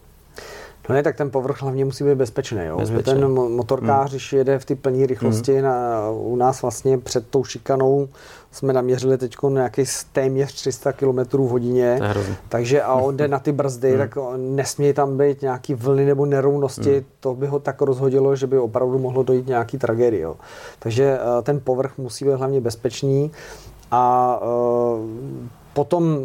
No ne, tak ten povrch hlavně musí být bezpečný. Jo? Bezpečný. Že ten motorkář, hmm. když jede v ty plné rychlosti, hmm. na, u nás vlastně před tou šikanou jsme naměřili teď nějaký téměř 300 km v hodině. Takže a on jde na ty brzdy, hmm. tak nesmí tam být nějaký vlny nebo nerovnosti. Hmm. To by ho tak rozhodilo, že by opravdu mohlo dojít nějaký tragédii. Jo? Takže uh, ten povrch musí být hlavně bezpečný a uh, potom,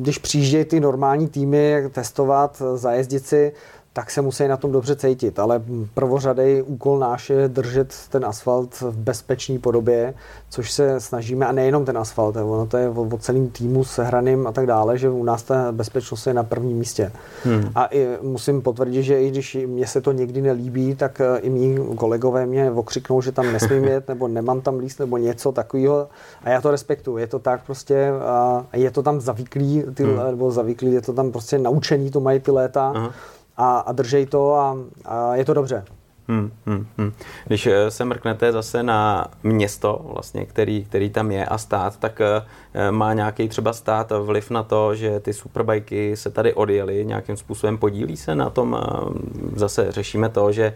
když přijíždějí ty normální týmy testovat, zajezdit si, tak se musí na tom dobře cítit, ale prvořadej úkol náš je držet ten asfalt v bezpečné podobě, což se snažíme, a nejenom ten asfalt, ono to je o, celým týmu s hraným a tak dále, že u nás ta bezpečnost je na prvním místě. Hmm. A i musím potvrdit, že i když mě se to někdy nelíbí, tak eh, i mý kolegové mě okřiknou, že tam nesmím jet, nebo nemám tam líst, nebo něco takového. A já to respektuju. Je to tak prostě, a je to tam zavyklý, ty, hmm. nebo zavyklý, je to tam prostě naučení, to mají ty léta. Aha a, a držej to a, a je to dobře. Hmm, hmm, hmm. Když eh, se mrknete zase na město, vlastně, který, který tam je a stát, tak eh, má nějaký třeba stát vliv na to, že ty superbajky se tady odjeli, nějakým způsobem podílí se na tom. Eh, zase řešíme to, že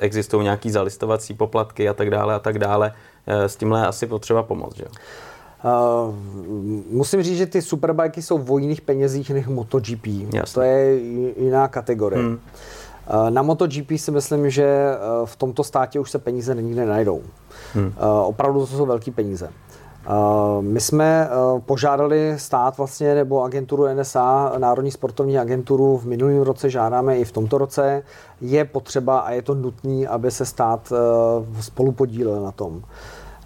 existují nějaký zalistovací poplatky a tak dále a tak dále. S tímhle asi potřeba pomoct, že? Uh, musím říct, že ty superbajky jsou v jiných penězích než MotoGP. Jasně. To je jiná kategorie. Hmm. Uh, na MotoGP si myslím, že uh, v tomto státě už se peníze nikde najdou. Hmm. Opravdu to jsou velké peníze. My jsme požádali stát vlastně, nebo agenturu NSA, Národní sportovní agenturu, v minulém roce žádáme i v tomto roce. Je potřeba a je to nutné, aby se stát uh, spolu podílel na tom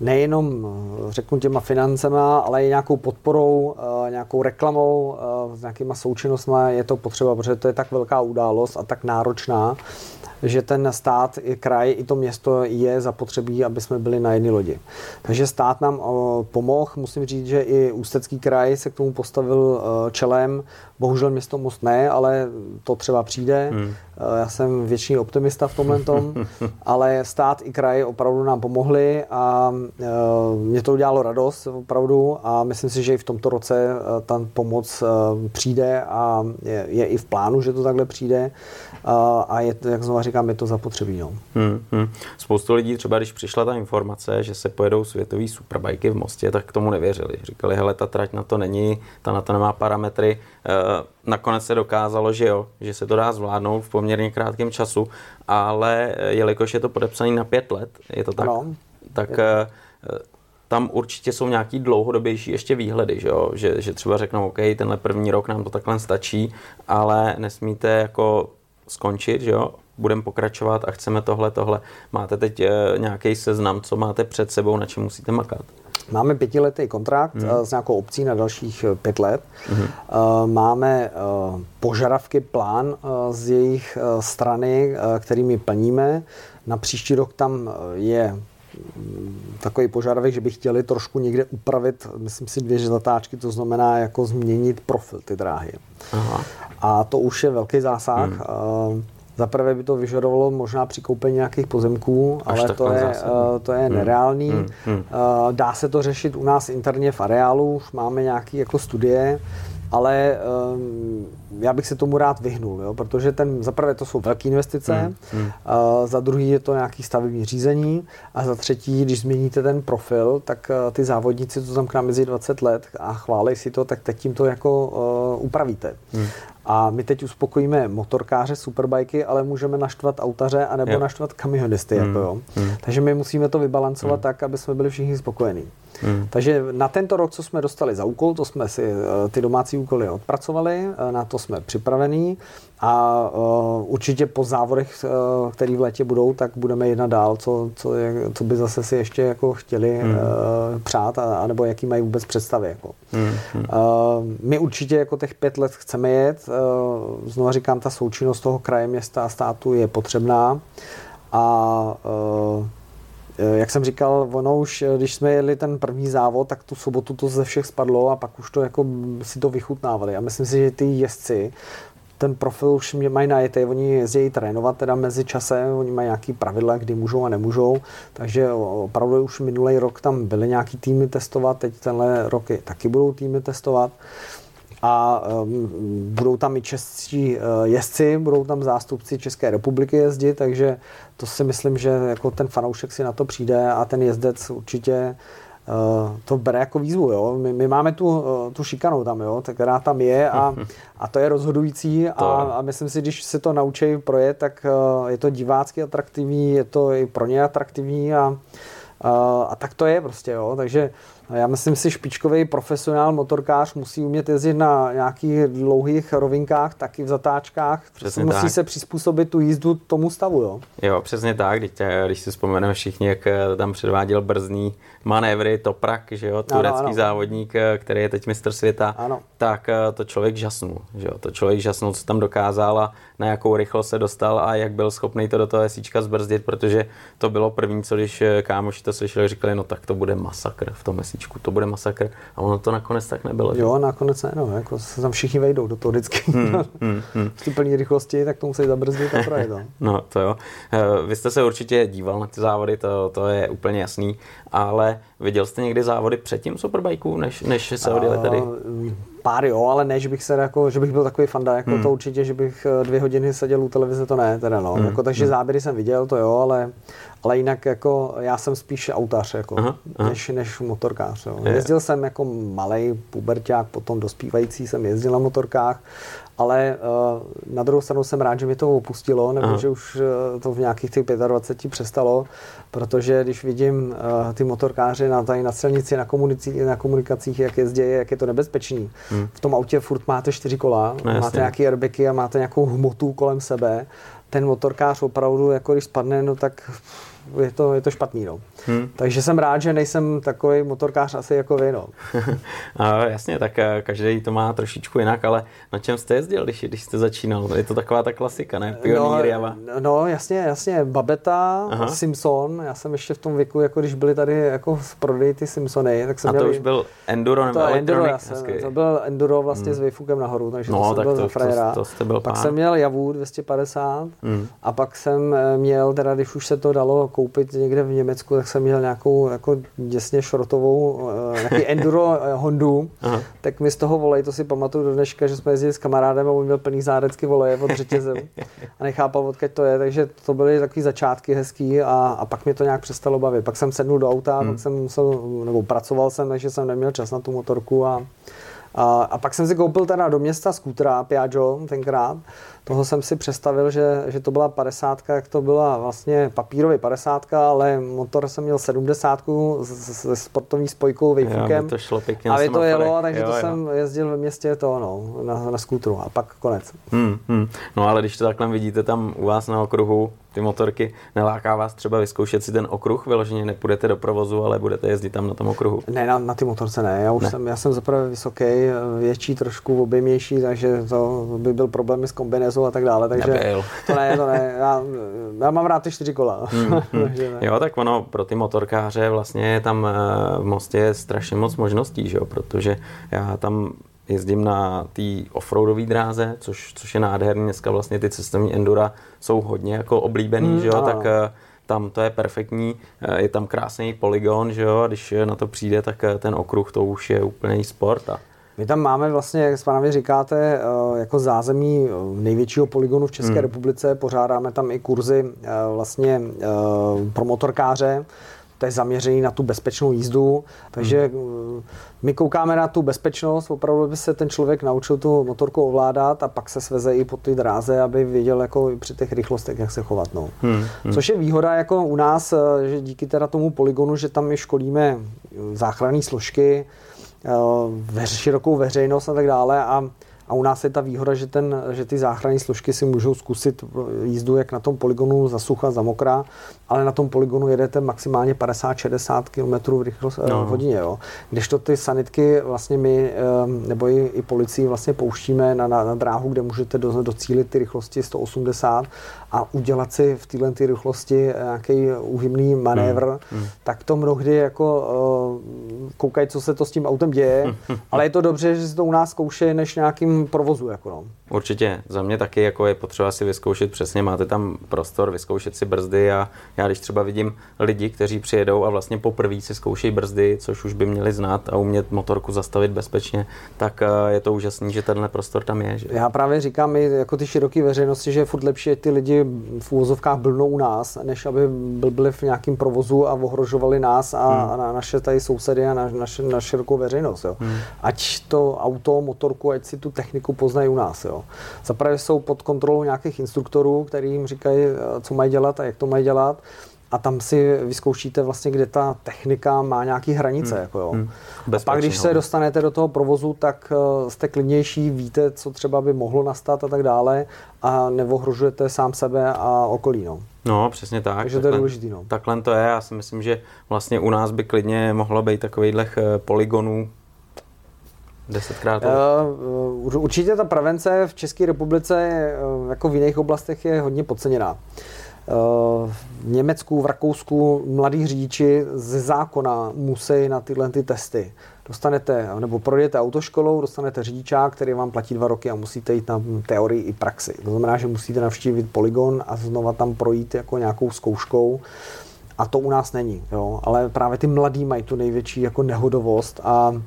nejenom, eh, řeknu těma financema, ale i nějakou podporou, eh, nějakou reklamou, eh, s nějakýma součinnostmi je to potřeba, protože to je tak velká událost a tak náročná, že ten stát, i kraj, i to město je zapotřebí, aby jsme byli na jedné lodi. Takže stát nám pomohl, musím říct, že i Ústecký kraj se k tomu postavil čelem, bohužel město Most ne, ale to třeba přijde. Hmm. Já jsem většiný optimista v tomhle tom, ale stát i kraj opravdu nám pomohli a mě to udělalo radost opravdu a myslím si, že i v tomto roce ta pomoc přijde a je, je i v plánu, že to takhle přijde a je, jak znovu říkám, je to zapotřebí. No. Hmm, hmm. Spoustu lidí třeba, když přišla ta informace, že se pojedou světový superbajky v Mostě, tak k tomu nevěřili. Říkali, hele, ta trať na to není, ta na to nemá parametry. Nakonec se dokázalo, že jo, že se to dá zvládnout v poměrně krátkém času, ale jelikož je to podepsané na pět let, je to tak, ano. tak je. E, tam určitě jsou nějaký dlouhodobější ještě výhledy, že, jo? Že, že třeba řeknou, OK, tenhle první rok nám to takhle stačí, ale nesmíte jako skončit, že jo? budeme pokračovat a chceme tohle, tohle. Máte teď e, nějaký seznam, co máte před sebou, na čem musíte makat? Máme pětiletý kontrakt hmm. s nějakou obcí na dalších pět let. Hmm. Máme požadavky, plán z jejich strany, kterými plníme. Na příští rok tam je mm, takový požadavek, že by chtěli trošku někde upravit, myslím si, dvě zatáčky, to znamená jako změnit profil ty dráhy. Aha. A to už je velký zásah. Hmm. Za prvé by to vyžadovalo možná přikoupení nějakých pozemků, Až ale to je, uh, to je hmm. nereálný. Hmm. Hmm. Uh, dá se to řešit u nás interně v areálu, už máme nějaké jako studie, ale um, já bych se tomu rád vyhnul, jo, protože ten, za prvé to jsou velké investice, hmm. Hmm. Uh, za druhý je to nějaký stavební řízení a za třetí, když změníte ten profil, tak uh, ty závodníci, co nám mezi 20 let a chválej si to, tak teď tím to jako uh, upravíte. Hmm. A my teď uspokojíme motorkáře, superbajky, ale můžeme naštvat autaře anebo jo. naštvat kamionisty. Hmm. Jako jo. Hmm. Takže my musíme to vybalancovat hmm. tak, aby jsme byli všichni spokojení. Hmm. Takže na tento rok, co jsme dostali za úkol, to jsme si eh, ty domácí úkoly odpracovali, eh, na to jsme připravení a uh, určitě po závodech, které v létě budou, tak budeme jednat dál, co, co, je, co by zase si ještě jako chtěli hmm. přát, a, anebo jaký mají vůbec představy. Jako. Hmm. Uh, my určitě jako těch pět let chceme jet. Znova říkám, ta součinnost toho kraje, města a státu je potřebná. A jak jsem říkal, ono už, když jsme jeli ten první závod, tak tu sobotu to ze všech spadlo a pak už to jako si to vychutnávali. A myslím si, že ty jezdci ten profil už mě mají najetý, oni jezdí trénovat teda mezi časem, oni mají nějaký pravidla, kdy můžou a nemůžou, takže opravdu už minulý rok tam byly nějaký týmy testovat, teď tenhle roky taky budou týmy testovat a um, budou tam i českí uh, jezdci, budou tam zástupci České republiky jezdit, takže to si myslím, že jako ten fanoušek si na to přijde a ten jezdec určitě Eh, to bere jako výzvu. Jo? My, my máme tu, eh, tu šikanu tam, jo? která tam je a, a to je rozhodující a, a myslím si, když se to naučí projet, tak eh, je to divácky atraktivní, je to i pro ně atraktivní a, a, a tak to je prostě. Jo? Takže já myslím si, špičkový profesionál motorkář musí umět jezdit na nějakých dlouhých rovinkách, taky v zatáčkách. Přesně musí tak. se přizpůsobit tu jízdu tomu stavu. Jo, jo přesně tak. Když, když si vzpomeneme všichni, jak tam předváděl brzný manévry Toprak, že jo, turecký ano, ano. závodník, eh, který je teď mistr světa, ano. tak eh, to člověk žasnul, že jo, to člověk žasnul, co tam dokázal a na jakou rychlost se dostal a jak byl schopný to do toho esíčka zbrzdit, protože to bylo první, co když eh, kámoši to slyšeli, říkali, no tak to bude masakr v tom esíčku, to bude masakr a ono to nakonec tak nebylo. Že? Jo, nakonec ne, no, jako se tam všichni vejdou do toho vždycky. Hmm, hmm, hmm. v plné rychlosti, tak to musí zabrzdit a projet. No. no to jo. Vy jste se určitě díval na ty závody, to, to je úplně jasný, ale viděl jste někdy závody předtím Superbikeů, než, než se odjeli tady? Pár jo, ale ne, že bych se jako, že bych byl takový fanda, jako hmm. to určitě, že bych eh, dvě hodiny seděl u televize, to ne, teda no. Hmm. Jako, takže hmm. záběry jsem viděl, to jo, ale, ale jinak jako já jsem spíš autař, jako, aha, aha. Než, než motorkář. Jo. Jezdil jsem jako malý puberták, potom dospívající jsem jezdil na motorkách ale uh, na druhou stranu jsem rád, že mi to opustilo, nebo Aha. že už uh, to v nějakých těch 25 přestalo, protože když vidím uh, ty motorkáře na, tady na silnici, na, komunici, na komunikacích, jak jezdí, jak je to nebezpečný. Hmm. V tom autě furt máte čtyři kola, no, máte jasně. nějaké airbagy a máte nějakou hmotu kolem sebe. Ten motorkář opravdu, jako když spadne, no tak je to, je to špatný. No. Hmm. Takže jsem rád, že nejsem takový motorkář asi jako vy. No. a, jasně, tak eh, každý to má trošičku jinak, ale na čem jste jezdil, když, když jste začínal? Je to taková ta klasika, ne? Pionýr, no, no, jasně, jasně. Babeta, Aha. Simpson. Já jsem ještě v tom věku, jako když byli tady jako v prodeji ty Simpsony, tak jsem A to měl, už byl Enduro nebo to Enduro, já jsem, to byl Enduro vlastně hmm. s výfukem nahoru, takže no, to jsem byl to, frajera. To, to, to byl pak pán. jsem měl Javu 250 hmm. a pak jsem eh, měl, teda když už se to dalo koupit někde v Německu, tak jsem měl nějakou jako děsně šrotovou, eh, nějaký enduro eh, Hondu, Aha. tak mi z toho volej, to si pamatuju do dneška, že jsme jezdili s kamarádem a on měl plný zádecky voleje od řetězem a nechápal, odkud to je, takže to byly takový začátky hezký a, a pak mě to nějak přestalo bavit. Pak jsem sednul do auta, hmm. pak jsem musel, nebo pracoval jsem, takže jsem neměl čas na tu motorku a A, a pak jsem si koupil teda do města skútra Piaggio tenkrát. Toho jsem si představil, že, že to byla 50, jak to byla vlastně papírový 50, ale motor jsem měl 70 se sportovní spojkou, vejfukem. to šlo pěkně A to jelo, takže jo, to jo. jsem jezdil ve městě to, no, na, na skútru a pak konec. Hmm, hmm. No ale když to takhle vidíte tam u vás na okruhu, ty motorky, neláká vás třeba vyzkoušet si ten okruh, vyloženě nepůjdete do provozu, ale budete jezdit tam na tom okruhu? Ne, na, na ty motorce ne, já už ne. jsem, já jsem zaprvé vysoký, větší, trošku objemnější, takže to by byl problém s kombinézou a tak dále, takže Nebyl. to ne, to ne, já, já mám rád ty čtyři kola. Hmm, hmm. jo, tak ono pro ty motorkáře vlastně tam eh, v Mostě je strašně moc možností, že jo? protože já tam jezdím na té offroadové dráze, což, což je nádherný. Dneska vlastně ty cestovní endura jsou hodně jako oblíbený, mm, že jo, tak eh, tam to je perfektní, eh, je tam krásný polygon, že jo, a když na to přijde, tak eh, ten okruh to už je úplný sport. A... My tam máme vlastně, jak správně říkáte, jako zázemí největšího polygonu v České hmm. republice, pořádáme tam i kurzy vlastně pro motorkáře, to je zaměřený na tu bezpečnou jízdu, takže hmm. my koukáme na tu bezpečnost, opravdu by se ten člověk naučil tu motorku ovládat a pak se sveze i po ty dráze, aby věděl jako při těch rychlostech, jak se chovat. No. Hmm. Hmm. Což je výhoda jako u nás, eh, že díky teda tomu poligonu, že tam my školíme záchranné složky, eh, ve širokou veřejnost a tak dále a a u nás je ta výhoda, že, ten, že ty záchranné složky si můžou zkusit jízdu jak na tom poligonu za sucha, za mokra, ale na tom poligonu jedete maximálně 50-60 km v, rychlost, no. v hodině. Jo. to ty sanitky vlastně my, nebo i, i policii vlastně pouštíme na, na, na dráhu, kde můžete do, docílit ty rychlosti 180 a udělat si v téhle ty rychlosti nějaký uhybný manévr, hmm. Hmm. tak to mnohdy jako uh, koukají, co se to s tím autem děje, ale je to dobře, že se to u nás zkouše než nějakým provozu. Jako no. Určitě, za mě taky jako je potřeba si vyzkoušet přesně, máte tam prostor, vyzkoušet si brzdy a já když třeba vidím lidi, kteří přijedou a vlastně poprvé si zkoušejí brzdy, což už by měli znát a umět motorku zastavit bezpečně, tak eh, je to úžasný, že tenhle prostor tam je. Že? Já právě říkám i jako ty široké veřejnosti, že je furt lepší, ty lidi v úvozovkách blnou u nás, než aby byli v nějakém provozu a ohrožovali nás a, hmm. a na naše tady sousedy a na, naše, na širokou veřejnost. Jo. Hmm. Ať to auto, motorku, ať si tu techniku poznají u nás. Jo. Zaprvé jsou pod kontrolou nějakých instruktorů, který jim říkají, eh, co mají dělat a jak to mají dělat a tam si vyzkoušíte vlastně, kde ta technika má nějaké hranice. Hmm. Jako jo. Hmm. A pak, když se dostanete do toho provozu, tak uh, jste klidnější, víte, co třeba by mohlo nastat a tak dále a neohrožujete sám sebe a okolí. No. No, přesně tak. Takže to je důležité. No. Takhle to je. Já si myslím, že vlastně u nás by klidně mohlo být takovýchhle eh, poligonů Desetkrát? Uh, určitě ta prevence v České republice, jako v jiných oblastech, je hodně podceněná. Uh, v Německu, v Rakousku mladí řidiči ze zákona musí na tyhle ty testy. Dostanete, nebo projdete autoškolou, dostanete řidičák, který vám platí dva roky a musíte jít na teorii i praxi. To znamená, že musíte navštívit poligon a znova tam projít jako nějakou zkouškou. A to u nás není, jo. ale právě ty mladí mají tu největší jako nehodovost a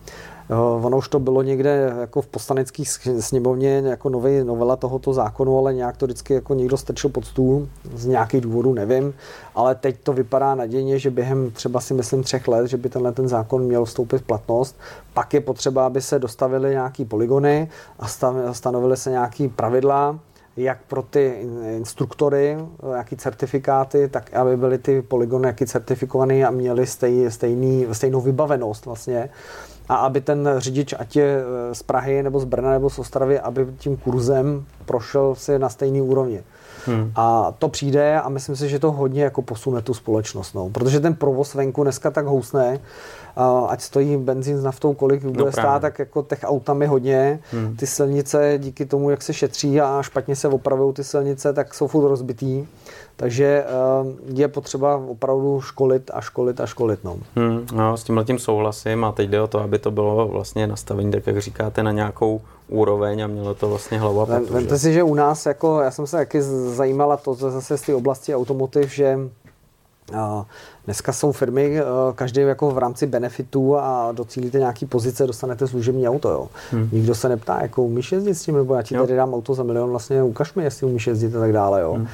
Ono už to bylo někde jako v poslanecké sněmovně jako nový novela tohoto zákonu, ale nějak to vždycky jako někdo strčil pod stůl, z nějakých důvodů nevím, ale teď to vypadá nadějně, že během třeba si myslím třech let, že by tenhle ten zákon měl vstoupit v platnost, pak je potřeba, aby se dostavily nějaký poligony a stanovily se nějaký pravidla, jak pro ty instruktory, jaký certifikáty, tak aby byly ty poligony jaký certifikované a měly stej, stejný, stejnou vybavenost vlastně a aby ten řidič, ať je eh, z Prahy nebo z Brna nebo z Ostravy, aby tím kurzem prošel si na stejný úrovni. Hmm. A to přijde a myslím si, že to hodně jako posune tu společnost. No. Protože ten provoz venku dneska tak housne, ať stojí benzín s naftou, kolik no bude no, stát, tak jako těch aut tam je hodně. Hmm. Ty silnice díky tomu, jak se šetří a špatně se opravují ty silnice, tak jsou furt rozbitý. Takže uh, je potřeba opravdu školit a školit a školit. No. Hmm, no, s tímhle tím souhlasím a teď jde o to, aby to bylo vlastně nastavení, tak jak říkáte, na nějakou úroveň a mělo to vlastně hlavu a patu. Vemte si, že u nás, jako, já jsem se taky zajímala to zase z té oblasti automotiv, že Dneska jsou firmy, eh, každý jako v rámci benefitů a docílíte nějaký pozice, dostanete služební auto. Jo. Hmm. Nikdo se neptá, jako umíš jezdit s tím, nebo já ti jo. tady dám auto za milion, vlastně ukaž mi, jestli umíš jezdit a tak dále. Jo. Hmm.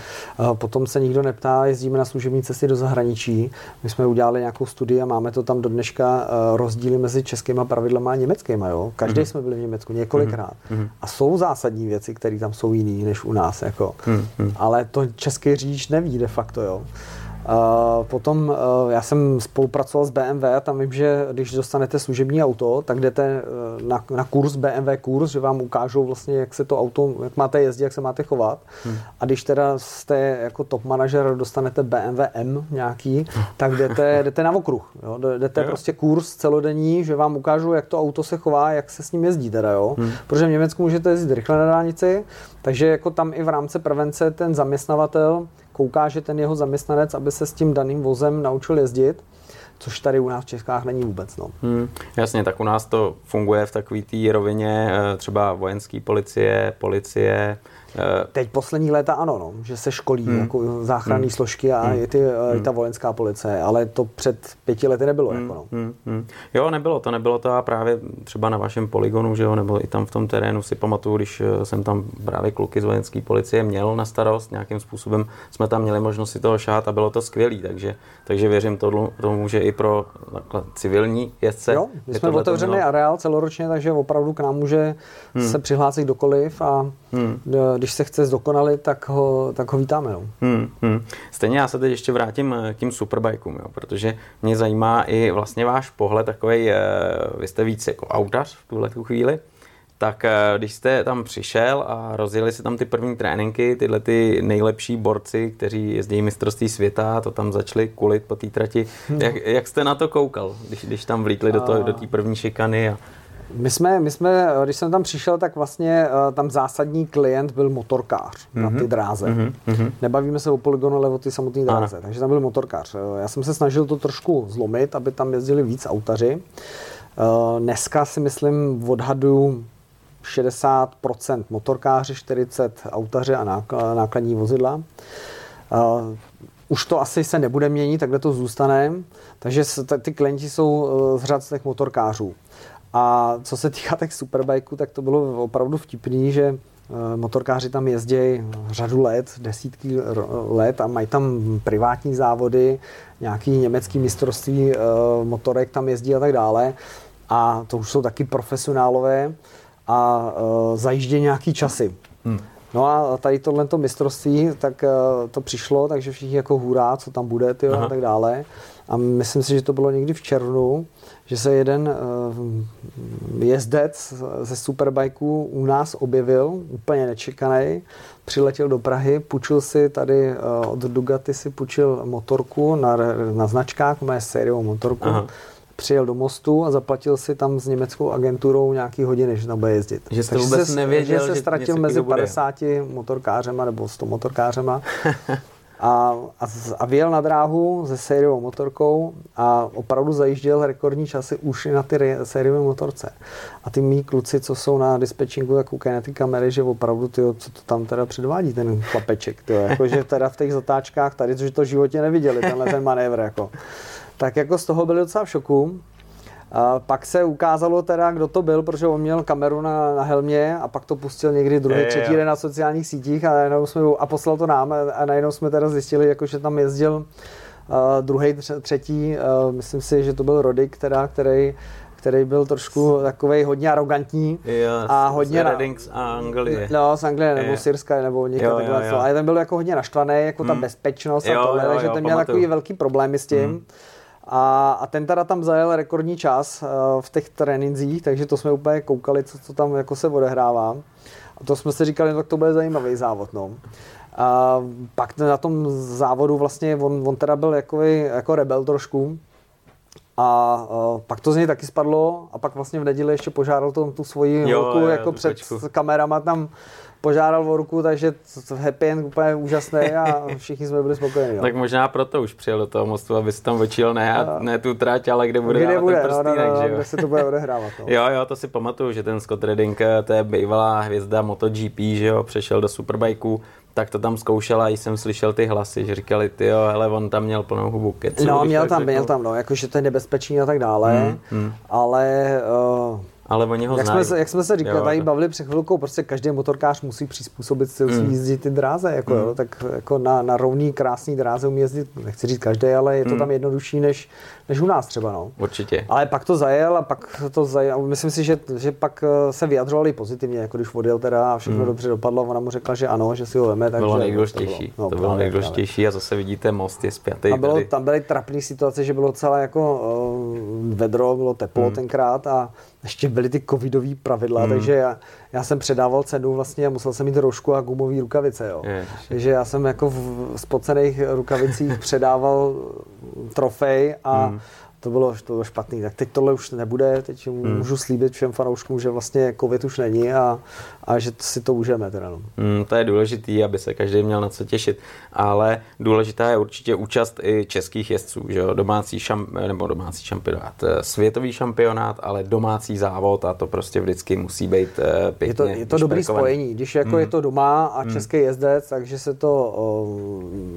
Potom se nikdo neptá, jezdíme na služební cesty do zahraničí. My jsme udělali nějakou studii a máme to tam do dneška eh, rozdíly mezi českýma pravidlama a německýma. Jo. Každý hmm. jsme byli v Německu několikrát. Hmm. hmm. A jsou zásadní věci, které tam jsou jiné než u nás. Jako. Hmm. Hmm. Ale to český řidič neví de facto. Jo. Uh, potom uh, já jsem spolupracoval s BMW a tam vím, že když dostanete služební auto, tak jdete uh, na, na kurz BMW kurz, že vám ukážou vlastně, jak se to auto, jak máte jezdit, jak se máte chovat. Hmm. A když teda jste jako top manažer, dostanete BMW M nějaký, tak jdete, jdete na okruh. Jo? Jdete jo. prostě kurz celodenní, že vám ukážou, jak to auto se chová, jak se s ním jezdí teda, jo. Hmm. Protože v Německu můžete jezdit rychle na dálnici, takže jako tam i v rámci prevence ten zaměstnavatel kouká, že ten jeho zaměstnanec, aby se s tím daným vozem naučil jezdit, což tady u nás v Českách není vůbec. No. Hmm, jasně, tak u nás to funguje v takové té rovině eh, třeba vojenské policie, policie, Teď poslední léta ano, no, že se školí hmm. jako záchranné hmm. složky a hmm. i, ty, eh, hmm. ta vojenská policie, ale to před pěti lety nebylo. Hmm. Jako, no. hmm. Hmm. Jo, nebylo to, nebylo to a právě třeba na vašem poligonu, že jo, nebo i tam v tom terénu si pamatuju, když eh, jsem tam právě kluky z vojenské policie měl na starost, nějakým způsobem jsme tam měli možnost si toho šát a bylo to skvělý, takže, takže věřím tomu, tomu že i pro takhle, civilní jezdce. Jo, my jsme otevřený areál celoročně, takže opravdu k nám může hmm. se přihlásit kdokoliv a hmm když se chce zdokonalit, tak ho, tak ho vítáme. No. Hmm, hmm. Stejně já se teď ještě vrátím eh, k tím superbajkům, jo, protože mě zajímá i vlastně váš pohled takový, eh, vy jste víc jako autař v tuhle tu chvíli, tak eh, když jste tam přišel a rozjeli si tam ty první tréninky, tyhle ty nejlepší borci, kteří jezdí mistrovství světa, to tam začali kulit po té trati, hmm. jak, jak jste na to koukal, když, když tam vlítli do, toho, do té první šikany? A... My jsme, my jsme, když jsem tam přišel, tak vlastně uh, tam zásadní klient byl motorkář mm-hmm. na ty mhm. dráze. Mm-hmm. Nebavíme se o poligonu, ale o ty samotné dráze. Ano. Takže tam byl motorkář. Eh, já jsem se snažil to trošku zlomit, aby tam jezdili víc autaři. Uh, dneska si myslím odhadu 60% motorkáři, 40 autaři a nákladní vozidla. Už to asi se nebude měnit, takhle to zůstane. Takže ty klienti jsou z řad těch motorkářů. A co se týká těch superbajků, tak to bylo opravdu vtipný, že eh, motorkáři tam jezdí řadu let, desítky let a mají tam privátní závody, nějaký německý mistrovství eh, motorek tam jezdí a tak dále. A to už jsou taky profesionálové a eh, zajíždí nějaký časy. Hmm. No a tady tohle mistrovství, tak to přišlo, takže všichni jako hurá, co tam bude, tyjo, a tak dále. A myslím si, že to bylo někdy v červnu, že se jeden uh, jezdec ze superbajků u nás objevil, úplně nečekaný, přiletěl do Prahy, půjčil si tady uh, od Dugati si půjčil motorku na, na značkách, má sériovou motorku. Aha přijel do mostu a zaplatil si tam s německou agenturou nějaký hodiny, že tam bude jezdit. Že jste Takže vůbec se, nevěděl, že se ztratil mezi 50 motorkářema nebo 100 motorkářema a, a, a vyjel na dráhu se sériovou motorkou a opravdu zajížděl rekordní časy už i na ty sériové motorce. A ty mý kluci, co jsou na dispečinku, tak koukají na ty kamery, že opravdu, tyjo, co to tam teda předvádí ten chlapeček, tyjo, jako, že teda v těch zatáčkách tady, že to v životě neviděli, tenhle ten manévr, jako. Tak jako z toho byli docela v šoku. A pak se ukázalo teda, kdo to byl, protože on měl kameru na, na helmě a pak to pustil někdy druhý, je, třetí den na sociálních sítích a, jsme, a poslal to nám a najednou jsme teda zjistili, jako, že tam jezdil uh, druhý, třetí, uh, myslím si, že to byl Rodik, teda, který který byl trošku takový hodně arrogantní jo, a hodně Reading z Anglie. No, z Anglie nebo jo. Syrska nebo někde takhle. Ale ten byl jako hodně naštvaný, jako ta hmm. bezpečnost jo, a tohle, jo, takže ten měl takový velký problémy s tím. Hmm. A, a ten teda tam zajel rekordní čas uh, v těch trénincích, takže to jsme úplně koukali, co, co tam jako se odehrává. A to jsme si říkali, no, tak to bude zajímavý závod. No. A pak na tom závodu vlastně on, on teda byl jako, jako rebel trošku, a uh, pak to z něj taky spadlo a pak vlastně v neděli ještě požádal to, tu svoji jo, holku jo, jako před kamerama tam požádal o ruku, takže happy end úplně úžasný a všichni jsme byli spokojení. Tak možná proto už přijel do toho mostu, aby si tam očil ne, a, ne tu trať, ale kde bude kde bude, ten prstínek, no, no, no, kde se to bude odehrávat. No. jo, jo, to si pamatuju, že ten Scott Redding, to je bývalá hvězda MotoGP, že jo, přešel do Superbikeu, tak to tam zkoušela a jsem slyšel ty hlasy, že říkali, ty jo, hele, on tam měl plnou hubu kecu. No, měl tam, řekl. měl tam, no, jakože to je nebezpečný a tak dále, hmm, hmm. ale uh, ale oni ho jak znají. Jsme, jak jsme se říkali, tady bavili před chvilkou, prostě každý motorkář musí přizpůsobit styl mm. jízdit ty dráze, jako, mm. jo, tak jako na, na rovný, krásný dráze umí jezdit, nechci říct každý, ale je to mm. tam jednodušší než, než u nás třeba. No. Určitě. Ale pak to zajel a pak to zajel, myslím si, že, že pak eh, se vyjadřovali pozitivně, jako když odjel teda a všechno mm. dobře dopadlo, ona mu řekla, že ano, že si ho veme. Tak bylo nejdůležitější, to bylo, no, to bylo nejdůležitější a zase vidíte, most je zpětý. A bylo, tam byly trapné situace, že bylo celé jako uh, vedro, bylo teplo mm. tenkrát a ještě byly ty covidové pravidla, mm. takže já, já jsem předával cenu vlastně a musel jsem mít rožku a gumové rukavice. Jo. Je, takže já jsem jako v spocených rukavicích předával trofej a mm to bylo, to bylo špatný. Tak teď tohle už nebude, teď hmm. můžu slíbit všem fanouškům, že vlastně covid už není a, a že si to užijeme. Teda, no. hmm, to je důležitý, aby se každý měl na co těšit, ale důležitá je určitě účast i českých jezdců, že jo? domácí šamp, nebo domácí šampionát, eh, světový šampionát, ale domácí závod a to prostě vždycky musí být pěkně Je to, je to dobrý spojení, když jako hmm. je to doma a hmm. český jezdec, takže se to o,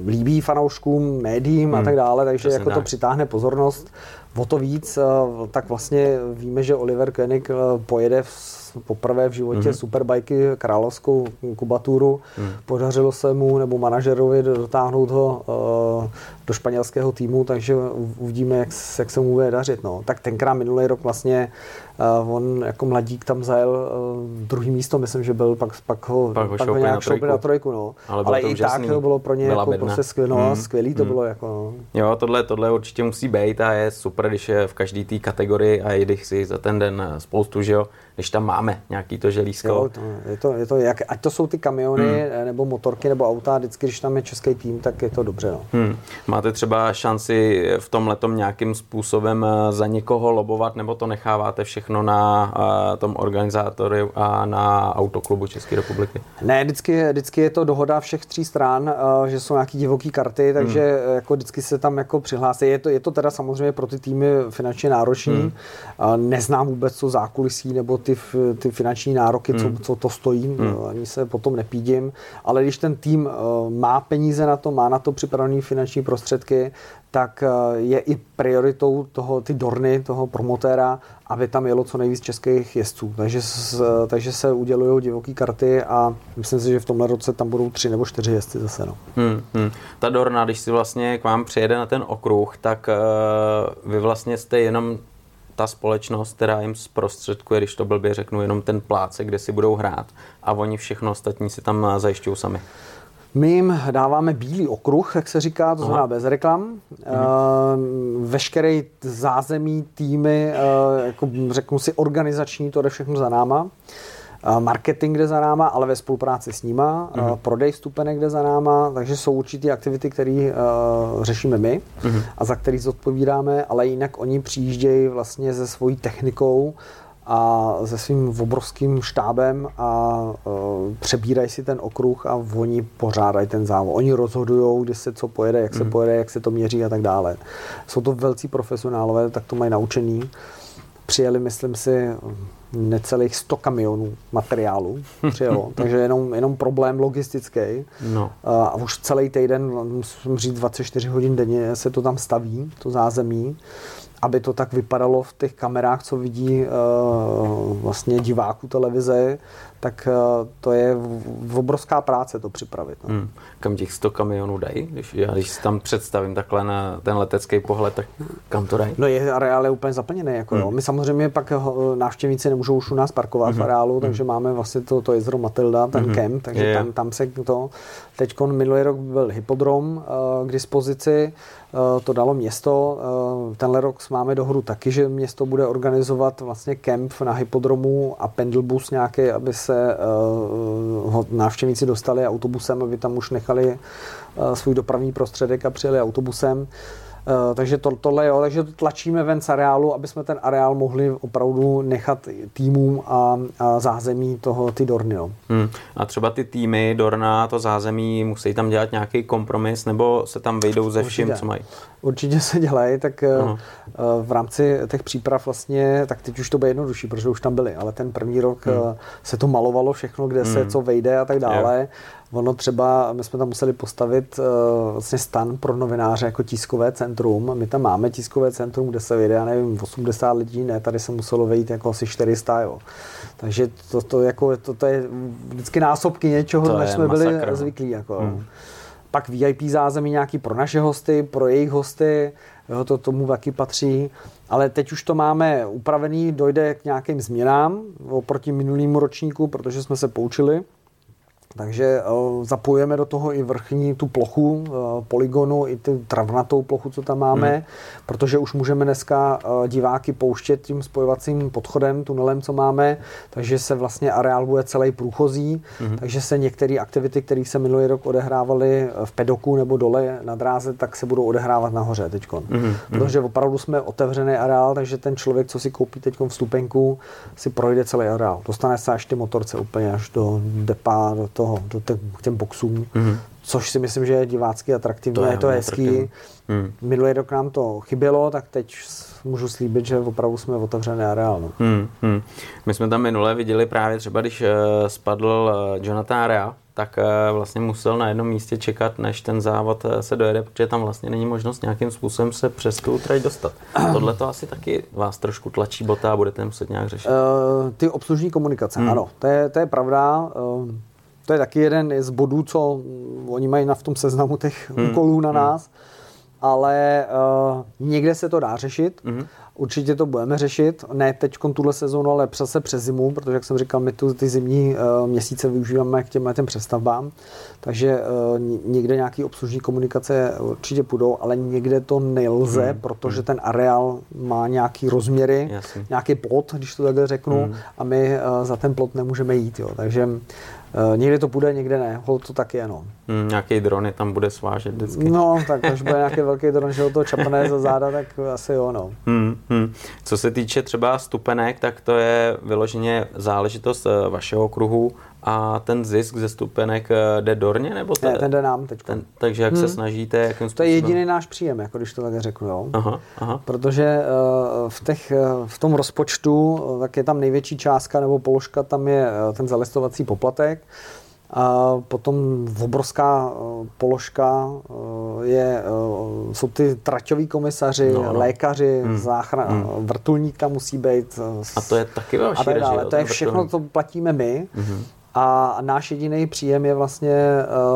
líbí fanouškům, médiím hmm. a tak dále, takže Přesně jako tak. to přitáhne pozornost O to víc, eh, tak vlastně víme, že Oliver Koenig eh, pojede poprvé v životě mm-hmm. superbajky královskou kubaturu. Mm. Podařilo se mu nebo manažerovi dotáhnout ho uh, do španělského týmu, takže uvidíme, jak, jak se mu bude dařit. No. Tak tenkrát minulý rok vlastně uh, on jako mladík tam zajel uh, druhý místo, myslím, že byl, pak, pak ho, pak ho, pak ho nějak šoupil na trojku. No. Ale, Ale i úžasný. tak to bylo pro ně jako prostě skvěl, no, mm. skvělý to mm. bylo. Jako, no. Jo, tohle, tohle určitě musí být a je super, když je v každé té kategorii a jde si za ten den spoustu, že jo, když tam máme nějaký to želízko. Jo, to, je to, je to jak, ať to jsou ty kamiony, hmm. nebo motorky, nebo auta, vždycky, když tam je český tým, tak je to dobře. No. Hmm. Máte třeba šanci v tom letom nějakým způsobem eh, za někoho lobovat, nebo to necháváte všechno na uh, tom organizátoru a na autoklubu České republiky? Ne, vždycky, vždycky je to dohoda všech tří stran, uh, že jsou nějaký divoký karty, takže hmm. jako vždycky se tam jako přihlásí. Je to, je to teda samozřejmě pro ty týmy finančně náročný. Hmm. Uh, neznám vůbec co zákulisí nebo ty, ty finanční nároky, hmm. co, co to stojí, hmm. ani se potom nepídím, ale když ten tým uh, má peníze na to, má na to připravené finanční prostředky, tak uh, je i prioritou toho, ty dorny, toho promotéra, aby tam jelo co nejvíc českých jezdců. Takže, takže se udělují divoké karty a myslím si, že v tomhle roce tam budou tři nebo čtyři jezdci zase. No. Hmm, hmm. Ta Dorna, když si vlastně k vám přijede na ten okruh, tak uh, vy vlastně jste jenom ta společnost, která jim zprostředkuje, když to blbě řeknu, jenom ten pláce, kde si budou hrát a oni všechno ostatní si tam zajišťují sami. My jim dáváme bílý okruh, jak se říká, to znamená bez reklam. Mhm. Veškerý zázemí, týmy, eh, jako řeknu si organizační, to jde všechno za náma marketing jde za náma, ale ve spolupráci s nima, mm-hmm. prodej vstupenek jde za náma, takže jsou určitě aktivity, které uh, řešíme my mm-hmm. a za které zodpovídáme, ale jinak oni přijíždějí vlastně se svojí technikou a se svým obrovským štábem a uh, přebírají si ten okruh a oni pořádají ten závod. Oni rozhodují, kdy se co pojede, jak se mm. pojede, jak se to měří a tak dále. Jsou to velcí profesionálové, tak to mají naučený. Přijeli, myslím si, necelých 100 kamionů materiálu přijelo, takže jenom, jenom problém logistický. No. A už celý týden, musím říct 24 hodin denně, se to tam staví, to zázemí aby to tak vypadalo v těch kamerách, co vidí uh, vlastně diváků televize, tak uh, to je v, obrovská práce to připravit. No. Hmm. Kam těch 100 kamionů dají? Když, já když si tam představím takhle na ten letecký pohled, tak kam to dají? No je areál je úplně zaplněný. Jako hmm. jo. My samozřejmě pak ho, návštěvníci nemůžou už u nás parkovat hmm. v areálu, hmm. takže máme vlastně to, to jezero Matilda, ten hmm. kemp, takže je. tam, tam se to... Teď minulý rok byl hypodrom uh, k dispozici, to dalo město. Uh, tenhle rok máme dohodu taky, že město bude organizovat vlastně kemp na hypodromu a pendelbus nějaký, aby se uh, návštěvníci dostali autobusem, aby tam už nechali svůj dopravní prostředek a přijeli autobusem. Uh, takže to, tohle jo, takže to tlačíme ven z areálu, aby jsme ten areál mohli opravdu nechat týmům a, a zázemí toho, ty Dorny. Jo. Hmm. A třeba ty týmy Dorna, to zázemí, musí tam dělat nějaký kompromis, nebo se tam vejdou ze vším, Určitě. co mají? Určitě se dělají, tak uh-huh. v rámci těch příprav vlastně, tak teď už to bude jednodušší, protože už tam byli, ale ten první rok hmm. se to malovalo všechno, kde hmm. se co vejde a tak dále. Yeah. Ono třeba, my jsme tam museli postavit uh, vlastně stan pro novináře jako tiskové centrum. My tam máme tiskové centrum, kde se vyjde, já nevím, 80 lidí, ne, tady se muselo vejít jako asi 400, jo. Takže to, to, jako, to, to je vždycky násobky něčeho, než jsme masakr. byli no. zvyklí. Jako. Hmm. Pak VIP zázemí nějaký pro naše hosty, pro jejich hosty, jo, to tomu taky patří. Ale teď už to máme upravený, dojde k nějakým změnám oproti minulýmu ročníku, protože jsme se poučili. Takže uh, zapojujeme do toho i vrchní tu plochu uh, poligonu, i tu travnatou plochu, co tam máme, hmm. protože už můžeme dneska uh, diváky pouštět tím spojovacím podchodem, tunelem, co máme, takže se vlastně areál bude celý průchozí, hmm. takže se některé aktivity, které se minulý rok odehrávaly v pedoku nebo dole na dráze, tak se budou odehrávat nahoře teď. Hmm. Protože opravdu jsme otevřený areál, takže ten člověk, co si koupí teď vstupenku, si projde celý areál. Dostane se až ty motorce úplně až do depa, do toho, do těch, k těm boxům, mm-hmm. což si myslím, že je divácky atraktivní, to je, je to hezký. Mm. Minulý rok nám to chybělo, tak teď můžu slíbit, že opravdu jsme otevřené areál. No. Hmm, hmm. My jsme tam minule viděli právě třeba, když uh, spadl uh, Jonathan Rea, tak uh, vlastně musel na jednom místě čekat, než ten závod se dojede, protože tam vlastně není možnost nějakým způsobem se přes tu trať dostat. Tohle to asi taky vás trošku tlačí bota a budete muset nějak řešit. Uh, ty obslužní komunikace, hmm. ano, to je, to je pravda. Uh, to je taky jeden z bodů, co oni mají na v tom seznamu těch hmm. úkolů na hmm. nás, ale uh, někde se to dá řešit. Hmm. Určitě to budeme řešit, ne teď tuhle sezónu, ale zase přes zimu, protože, jak jsem říkal, my tu ty zimní uh, měsíce využíváme k těm, těm přestavbám, takže uh, někde nějaký obslužní komunikace určitě půjdou, ale někde to nelze, hmm. protože hmm. ten areál má nějaký rozměry, Jasně. nějaký plot, když to takhle řeknu, hmm. a my uh, za ten plot nemůžeme jít. Jo. Takže Uh, někdy to bude, někde ne. Hol to tak je, no. Hmm, nějaký dron je tam bude svážet vždycky. No, tak až bude nějaký velký dron, že ho to čapne za záda, tak asi jo, no. Hmm, hmm. Co se týče třeba stupenek, tak to je vyloženě záležitost eh, vašeho kruhu a ten zisk ze stupenek eh, jde dorně? Nebo to, ne, ten jde nám teď. Ten, takže jak hmm. se snažíte? Jakým to je jediný náš příjem, jako když to tak řeknu. Jo? Aha, aha. Protože uh, v, těch, uh, v tom rozpočtu uh, tak je tam největší částka nebo položka, tam je ten zalistovací poplatek. A potom obrovská položka je, jsou ty traťoví komisaři, no, no. lékaři, hmm. záchran, hmm. vrtulník tam musí být. A to je taky vaše a režie, To je všechno, to platíme my. Hmm. A náš jediný příjem je vlastně,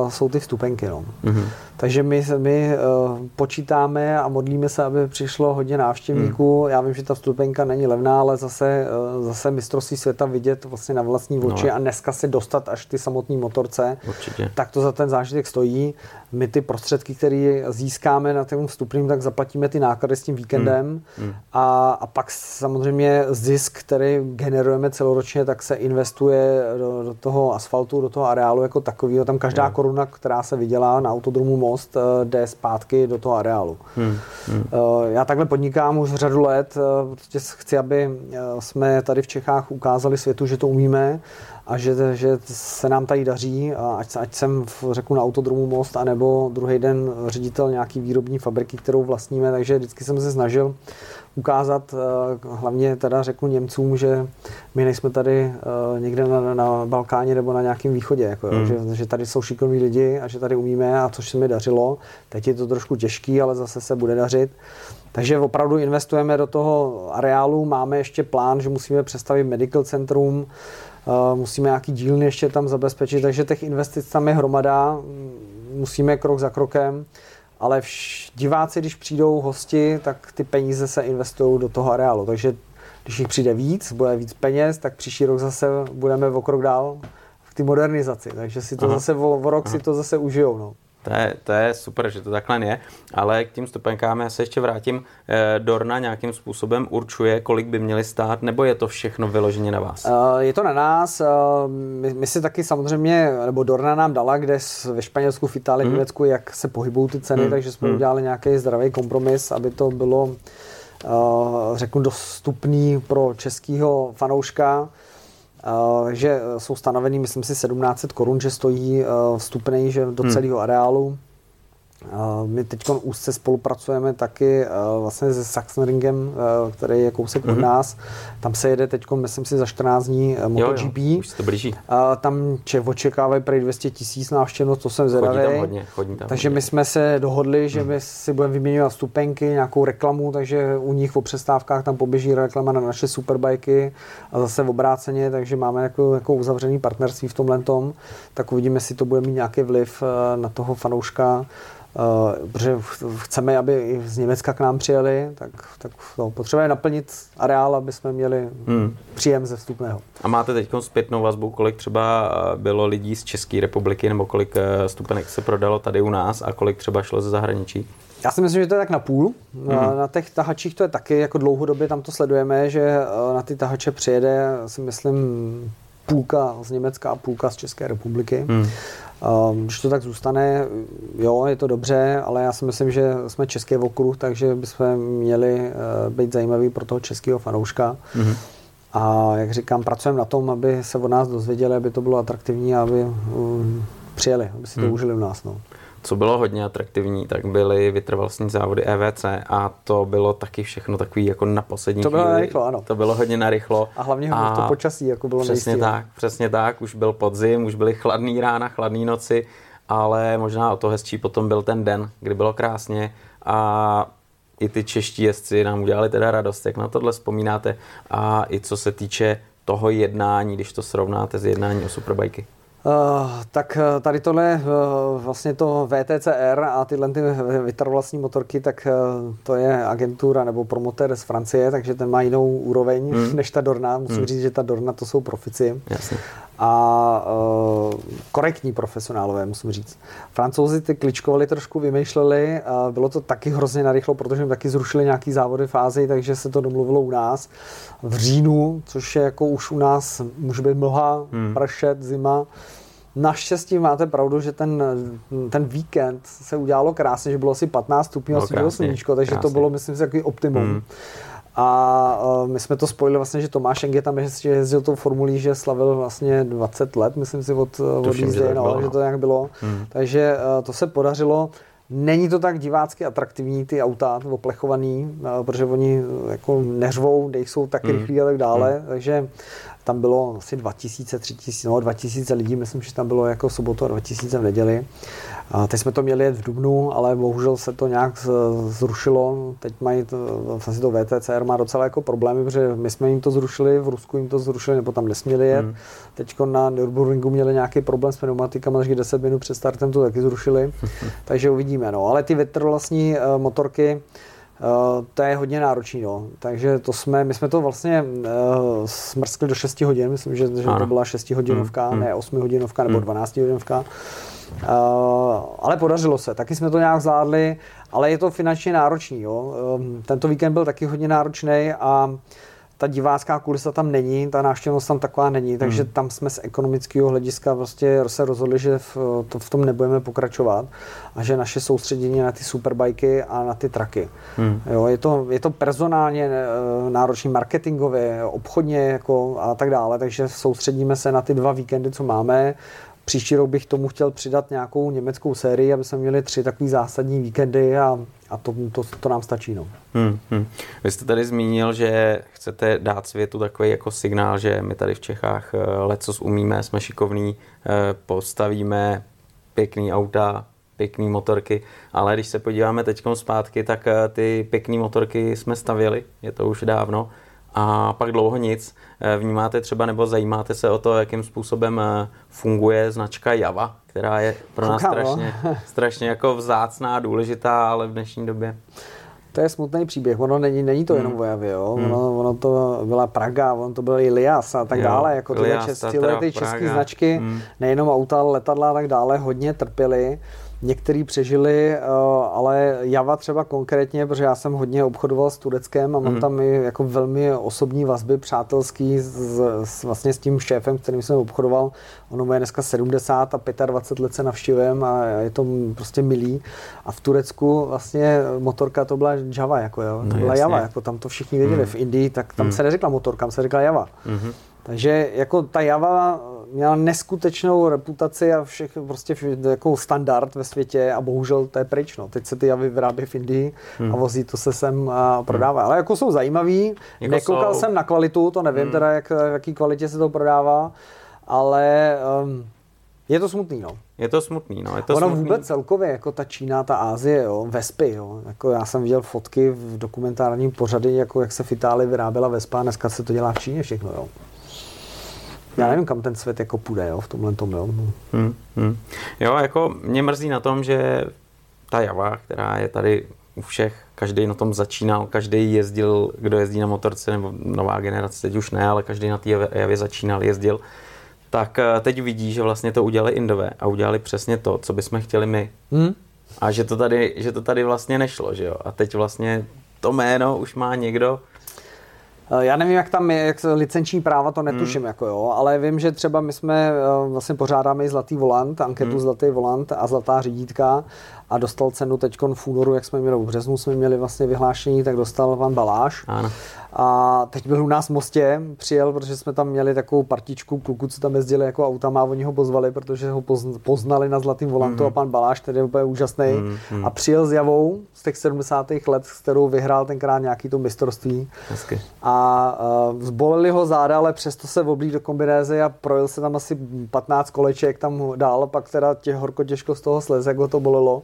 uh, jsou ty vstupenky. No. Mm-hmm. Takže my, my uh, počítáme a modlíme se, aby přišlo hodně návštěvníků. Mm. Já vím, že ta vstupenka není levná, ale zase, uh, zase mistrovství světa vidět vlastně na vlastní oči no. a dneska se dostat až ty samotné motorce, Určitě. tak to za ten zážitek stojí. My ty prostředky, které získáme na tom vstupním, tak zaplatíme ty náklady s tím víkendem mm. Mm. A, a pak samozřejmě zisk, který generujeme celoročně, tak se investuje do, do toho asfaltu, do toho areálu jako takového. Tam každá mm. koruna, která se vydělá na autodromu most, eh, jde zpátky do toho areálu. Hmm. Hmm. Já takhle podnikám už řadu let, eh, protože chci, aby jsme tady v Čechách ukázali světu, že to umíme a že, že se nám tady daří, a ať, ať jsem v, řeknu na autodromu Most, anebo druhý den ředitel nějaký výrobní fabriky, kterou vlastníme, takže vždycky jsem se snažil ukázat, eh, hlavně teda řeknu Němcům, že my nejsme tady eh, někde na, na Balkáně nebo na nějakém východě, jako, hmm. že, že tady jsou šikovní lidi a že tady umíme a což se mi dařilo. Teď je to trošku těžký, ale zase se bude dařit. Takže opravdu investujeme do toho areálu, máme ještě plán, že musíme přestavit medical centrum, eh, musíme nějaký dílny ještě tam zabezpečit, takže těch investic tam je hromada, musíme krok za krokem ale vš, diváci, když přijdou hosti, tak ty peníze se investují do toho areálu. Takže když jich přijde víc, bude víc peněz, tak příští rok zase budeme o krok dál v té modernizaci. Takže si to Aha. zase o, o rok Aha. si to zase užijou. No. To je, to je super, že to takhle je, ale k tím stupenkám já se ještě vrátím. Eh, Dorna nějakým způsobem určuje, kolik by měly stát, nebo je to všechno vyloženě na vás? Je to na nás. My, my si taky samozřejmě, nebo Dorna nám dala, kde ve Španělsku, v Itálii, v hmm. Německu, jak se pohybují ty ceny, hmm. takže jsme hmm. udělali nějaký zdravý kompromis, aby to bylo řeknu dostupný pro českého fanouška že jsou stanovený, myslím si, 1700 korun, že stojí vstupný že do hmm. celého areálu. My teď úzce spolupracujeme taky vlastně se Sachsenringem, který je kousek mm-hmm. od mhm. nás. Tam se jede teď, myslím si, za 14 dní MotoGP. Jo, jo, už se to blíží. Tam če, očekávají prý 200 tisíc návštěvnost, to jsem zvědavý. Chodí tam hodně, chodí tam takže hodně. my jsme se dohodli, že mm. my si budeme vyměňovat stupenky, nějakou reklamu, takže u nich po přestávkách tam poběží reklama na naše superbajky a zase v obráceně, takže máme jako, jako uzavřený partnerství v tomhle tom. Tak uvidíme, jestli to bude mít nějaký vliv na toho fanouška. Uh, protože chceme, aby i z Německa k nám přijeli, tak, tak no, potřebujeme naplnit areál, aby jsme měli hmm. příjem ze vstupného. A máte teď zpětnou vazbu, kolik třeba eh, bylo lidí z České republiky, nebo kolik eh, stupenek se prodalo tady u nás a kolik třeba šlo ze zahraničí? Já si myslím, že to je tak na půl. Hmm. Na, na těch tahačích to je taky, jako dlouhodobě tam to sledujeme, že na ty tahače přijede, si myslím, půlka z Německa a půlka z České republiky. Hmm. Ehm, když to tak zůstane, jo, je to dobře, ale já si myslím, že jsme český okruh, takže bychom měli eh, být zajímaví pro toho českého fanouška. Mm-hmm. A jak říkám, pracujeme na tom, aby se od nás dozvěděli, aby to bylo atraktivní a aby um, přijeli, aby si to mm. užili u nás. No co bylo hodně atraktivní, tak byly vytrvalostní závody EVC a to bylo taky všechno takový jako na poslední To bylo chvíli. narychlo, ano. To bylo hodně narychlo. A hlavně a to počasí jako bylo Přesně nejistý, tak, přesně tak. Už byl podzim, už byly chladný rána, chladný noci, ale možná o to hezčí potom byl ten den, kdy bylo krásně a i ty čeští jezdci nám udělali teda radost, jak na tohle vzpomínáte a i co se týče toho jednání, když to srovnáte s jednání o superbajky. Uh, tak eh, tady tohle uh, vlastně to VTCR a tyhle ty vytrvalostní motorky, tak to je agentura nebo promotér z Francie, takže ten má jinou úroveň hmm. než ta Dorna. Musím hmm. říct, že ta Dorna to jsou profici. Jasně. A uh, korektní profesionálové, musím říct. Francouzi ty kličkovali trošku, vymýšleli, uh, bylo to taky hrozně narychlo, protože jim taky zrušili nějaký závody fázy, takže se to domluvilo u nás v říjnu, což je jako už u nás může být mlha, hmm. pršet, zima. Naštěstí máte pravdu, že ten, ten víkend se udělalo krásně, že bylo asi 15 stupňů a svítilo sluníčko, takže krásně. to bylo, myslím si, takový optimum. Hmm. A uh, my jsme to spojili vlastně, že Tomáš Enge tam ještě jezdil tou formulí, že slavil vlastně 20 let, myslím si, od, od jízdy, že, no, že to nějak bylo. Hmm. Takže uh, to se podařilo. Není to tak divácky atraktivní, ty auta oplechovaný, uh, protože oni jako neřvou, jsou tak rychlí a tak dále. Hmm. Takže tam bylo asi 2000, 3000, no 2000 lidí, myslím, že tam bylo jako sobotu a 2000 v neděli. A teď jsme to měli jet v Dubnu, ale bohužel se to nějak zrušilo. Teď mají to, vlastně to VTCR má docela jako problémy, protože my jsme jim to zrušili, v Rusku jim to zrušili, nebo tam nesměli jet. Hmm. Teď na Nürburgringu měli nějaký problém s pneumatikama, takže 10 minut před startem to taky zrušili. takže uvidíme. No. Ale ty větrolastní uh, motorky, Uh, to je hodně náročný, no. Takže to jsme, my jsme to vlastně uh, smrskli do 6 hodin, myslím, že, že to byla 6 hodinovka, mm, ne 8 hodinovka nebo 12 hodinovka. Uh, ale podařilo se, taky jsme to nějak zvládli, ale je to finančně náročný. Jo. Uh, tento víkend byl taky hodně náročný a uh, ta divácká kulisa tam není, ta návštěvnost tam taková není, takže hmm. tam jsme z ekonomického hlediska prostě se rozhodli, že v, to, v tom nebudeme pokračovat a že naše soustředění na ty superbajky a na ty traky. Hmm. Jo, je, to, je to personálně eh, náročný, marketingově, obchodně jako a tak dále, takže soustředíme se na ty dva víkendy, co máme. Příští rok bych tomu chtěl přidat nějakou německou sérii, aby jsme měli tři takové zásadní víkendy a a to, to, to nám stačí. No. Hmm, hmm. Vy jste tady zmínil, že chcete dát světu takový jako signál, že my tady v Čechách eh, lecos umíme, jsme šikovní, eh, postavíme pěkný auta, pěkný motorky, ale když se podíváme teď zpátky, tak eh, ty pěkné motorky jsme stavěli, je to už dávno, a pak dlouho nic. Vnímáte třeba nebo zajímáte se o to, jakým způsobem funguje značka Java, která je pro nás strašně, strašně jako vzácná, důležitá, ale v dnešní době. To je smutný příběh. Ono není, není to hmm. jenom o Javě, jo. Hmm. Ono, ono, to byla Praga, ono to byl i Lias a tak jo, dále. Jako tyhle ty české značky, hmm. nejenom auta, ale letadla a tak dále, hodně trpěly. Některý přežili, eh, ale Java třeba konkrétně, protože já jsem hodně obchodoval s Tureckem a mám mm. tam i jako velmi osobní vazby, přátelský s, s, vlastně s tím šéfem, kterým jsem obchodoval. Ono je dneska 70 a 25 let se navštěvujem a je to prostě milý. A v Turecku vlastně motorka to byla Java, jako jo. To no, byla jasně. Java, jako tam to všichni věděli. Mm. V Indii, tak tam mm. se neřekla motorka, tam se řekla Java. Mm-hmm. Takže jako ta Java měla neskutečnou reputaci a všech prostě jako standard ve světě a bohužel to je pryč. No. Teď se ty javy vyrábí v Indii hmm. a vozí to se sem a prodává. Hmm. Ale jako jsou zajímavý. Jako Nekoukal jsou... jsem na kvalitu, to nevím hmm. teda, jak, v jaký kvalitě se to prodává, ale um, je to smutný, no. Je to smutný, no. Je to ono smutný. vůbec celkově, jako ta Čína, ta Ázie, jo, Vespy, jo. Jako já jsem viděl fotky v dokumentárním pořady, jako jak se v Itálii vyráběla Vespa, dneska se to dělá v Číně všechno, jo. Já nevím, kam ten svět jako půjde jo, v tomhle tom. Jo. Hmm, hmm. jo, jako mě mrzí na tom, že ta java, která je tady u všech, každý na tom začínal, každý jezdil, kdo jezdí na motorce, nebo nová generace, teď už ne, ale každý na té javě začínal, jezdil, tak eh, teď vidí, že vlastně to udělali Indové a udělali přesně to, co bychom chtěli my. Hmm. A že to, tady, že to tady vlastně nešlo, že jo. A teď vlastně to jméno už má někdo, já nevím, jak tam je, jak licenční práva, to netuším, hmm. jako jo, ale vím, že třeba my jsme eh, vlastně pořádáme i Zlatý volant, anketu hmm. Zlatý volant a Zlatá řídítka a dostal cenu teď v únoru, jak jsme měli v březnu, jsme měli vlastně vyhlášení, tak dostal pan Baláš. Ano. A teď byl u nás v Mostě, přijel, protože jsme tam měli takovou partičku kluků, co tam jezdili jako autama, oni ho pozvali, protože ho poznali na Zlatým volantu mm. a pan Baláš, který je úplně úžasný. Mm. A přijel s Javou z těch 70. let, s kterou vyhrál tenkrát nějaký to mistrovství. Hezky. A uh, zbolili ho záda, ale přesto se oblík do kombinézy a projel se tam asi 15 koleček tam dál, pak teda tě horko těžko z toho slez, jak ho to bolelo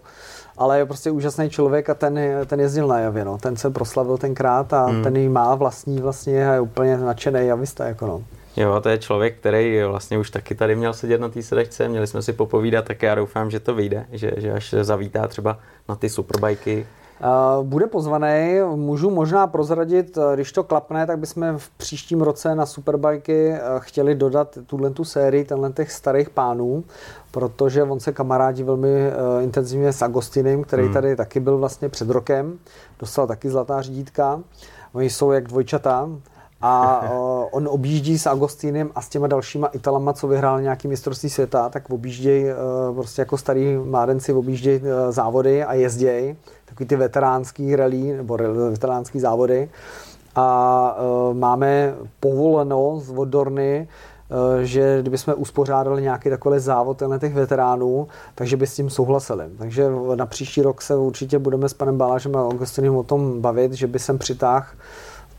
ale je prostě úžasný člověk a ten, ten jezdil na javě, no. ten se proslavil tenkrát a hmm. ten ji má vlastní vlastně a je úplně nadšený javista, jako no. Jo, to je člověk, který vlastně už taky tady měl sedět na té sedačce, měli jsme si popovídat, tak já doufám, že to vyjde, že, že až zavítá třeba na ty superbajky, bude pozvaný, můžu možná prozradit, když to klapne, tak bychom v příštím roce na Superbajky eh, chtěli dodat tuhle tu sérii tenhle těch starých pánů, protože on se kamarádí velmi uh, intenzivně s Agostinem, který hmm. tady taky byl vlastně před rokem, dostal taky zlatá řídítka. Oni jsou jak dvojčata, a uh, on objíždí s Agostinem a s těma dalšíma Italama, co vyhrál nějaký mistrovství světa, tak objíždějí uh, prostě jako starý mládenci objíždějí uh, závody a jezdějí takový ty veteránský rally nebo veteránský závody a uh, máme povoleno z Vodorny, uh, že kdybychom uspořádali nějaký takový závod těch veteránů, takže by s tím souhlasili. Takže na příští rok se určitě budeme s panem Balážem a Augustinem o tom bavit, že by sem přitáhl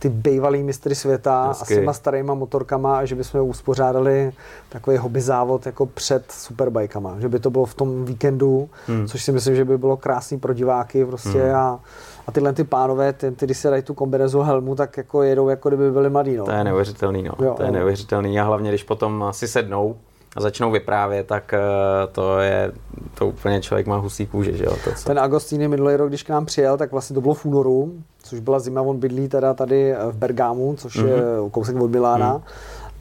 ty bývalý mistry světa Hezky. a s těma starýma motorkama a že bychom uspořádali takový hobby závod jako před superbajkama. Že by to bylo v tom víkendu, hmm. což si myslím, že by bylo krásný pro diváky prostě hmm. a a tyhle ty pánové, ty, ty když se dají tu kombinezu helmu, tak jako jedou, jako kdyby byli mladí. No. To je neuvěřitelný, no. Jo, to je no. neuvěřitelný a hlavně, když potom si sednou a začnou vyprávět, tak uh, to je, to úplně člověk má husí kůže, že jo. To, co... Ten Agostini minulý rok, když k nám přijel, tak vlastně to bylo v únoru, což byla zima, on bydlí teda tady v Bergámu, což mm-hmm. je mhm. kousek od Milána. Mm.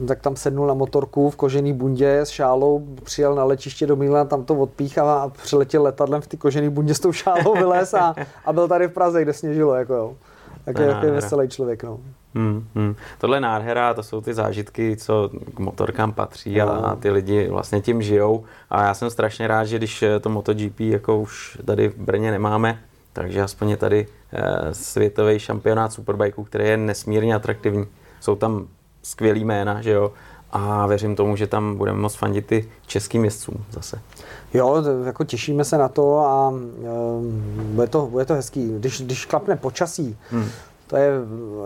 No, tak tam sednul na motorku v kožený bundě s šálou, přijel na letiště do Milána, tam to odpíchal a přiletěl letadlem v ty kožený bundě s tou šálou vylez a, a byl tady v Praze, kde sněžilo. Jako jo. Tak je, je veselý člověk. No. Hmm, hmm. Tohle je nádhera, to jsou ty zážitky, co k motorkám patří a, a ty lidi vlastně tím žijou. A já jsem strašně rád, že když to MotoGP jako už tady v Brně nemáme, takže aspoň je tady eh, světový šampionát superbikeů, který je nesmírně atraktivní. Jsou tam skvělý jména, že jo, a věřím tomu, že tam budeme moct fandit i českým jezdcům zase. Jo, jako těšíme se na to a e, bude, to, bude to hezký. Když, když klapne počasí, hmm to je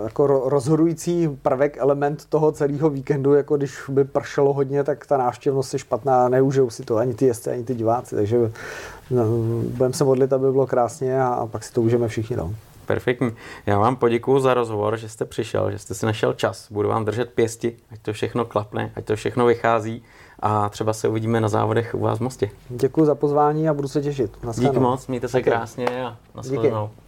jako rozhodující prvek, element toho celého víkendu, jako když by pršelo hodně, tak ta návštěvnost je špatná, neužijou si to ani ty jezdci, ani ty diváci, takže no, budeme se modlit, aby bylo krásně a, a pak si to užijeme všichni. No. Perfektní. Já vám poděkuji za rozhovor, že jste přišel, že jste si našel čas. Budu vám držet pěsti, ať to všechno klapne, ať to všechno vychází a třeba se uvidíme na závodech u vás v Mostě. Děkuji za pozvání a budu se těšit. Díky moc, mějte se krásně a nashledanou. Díky.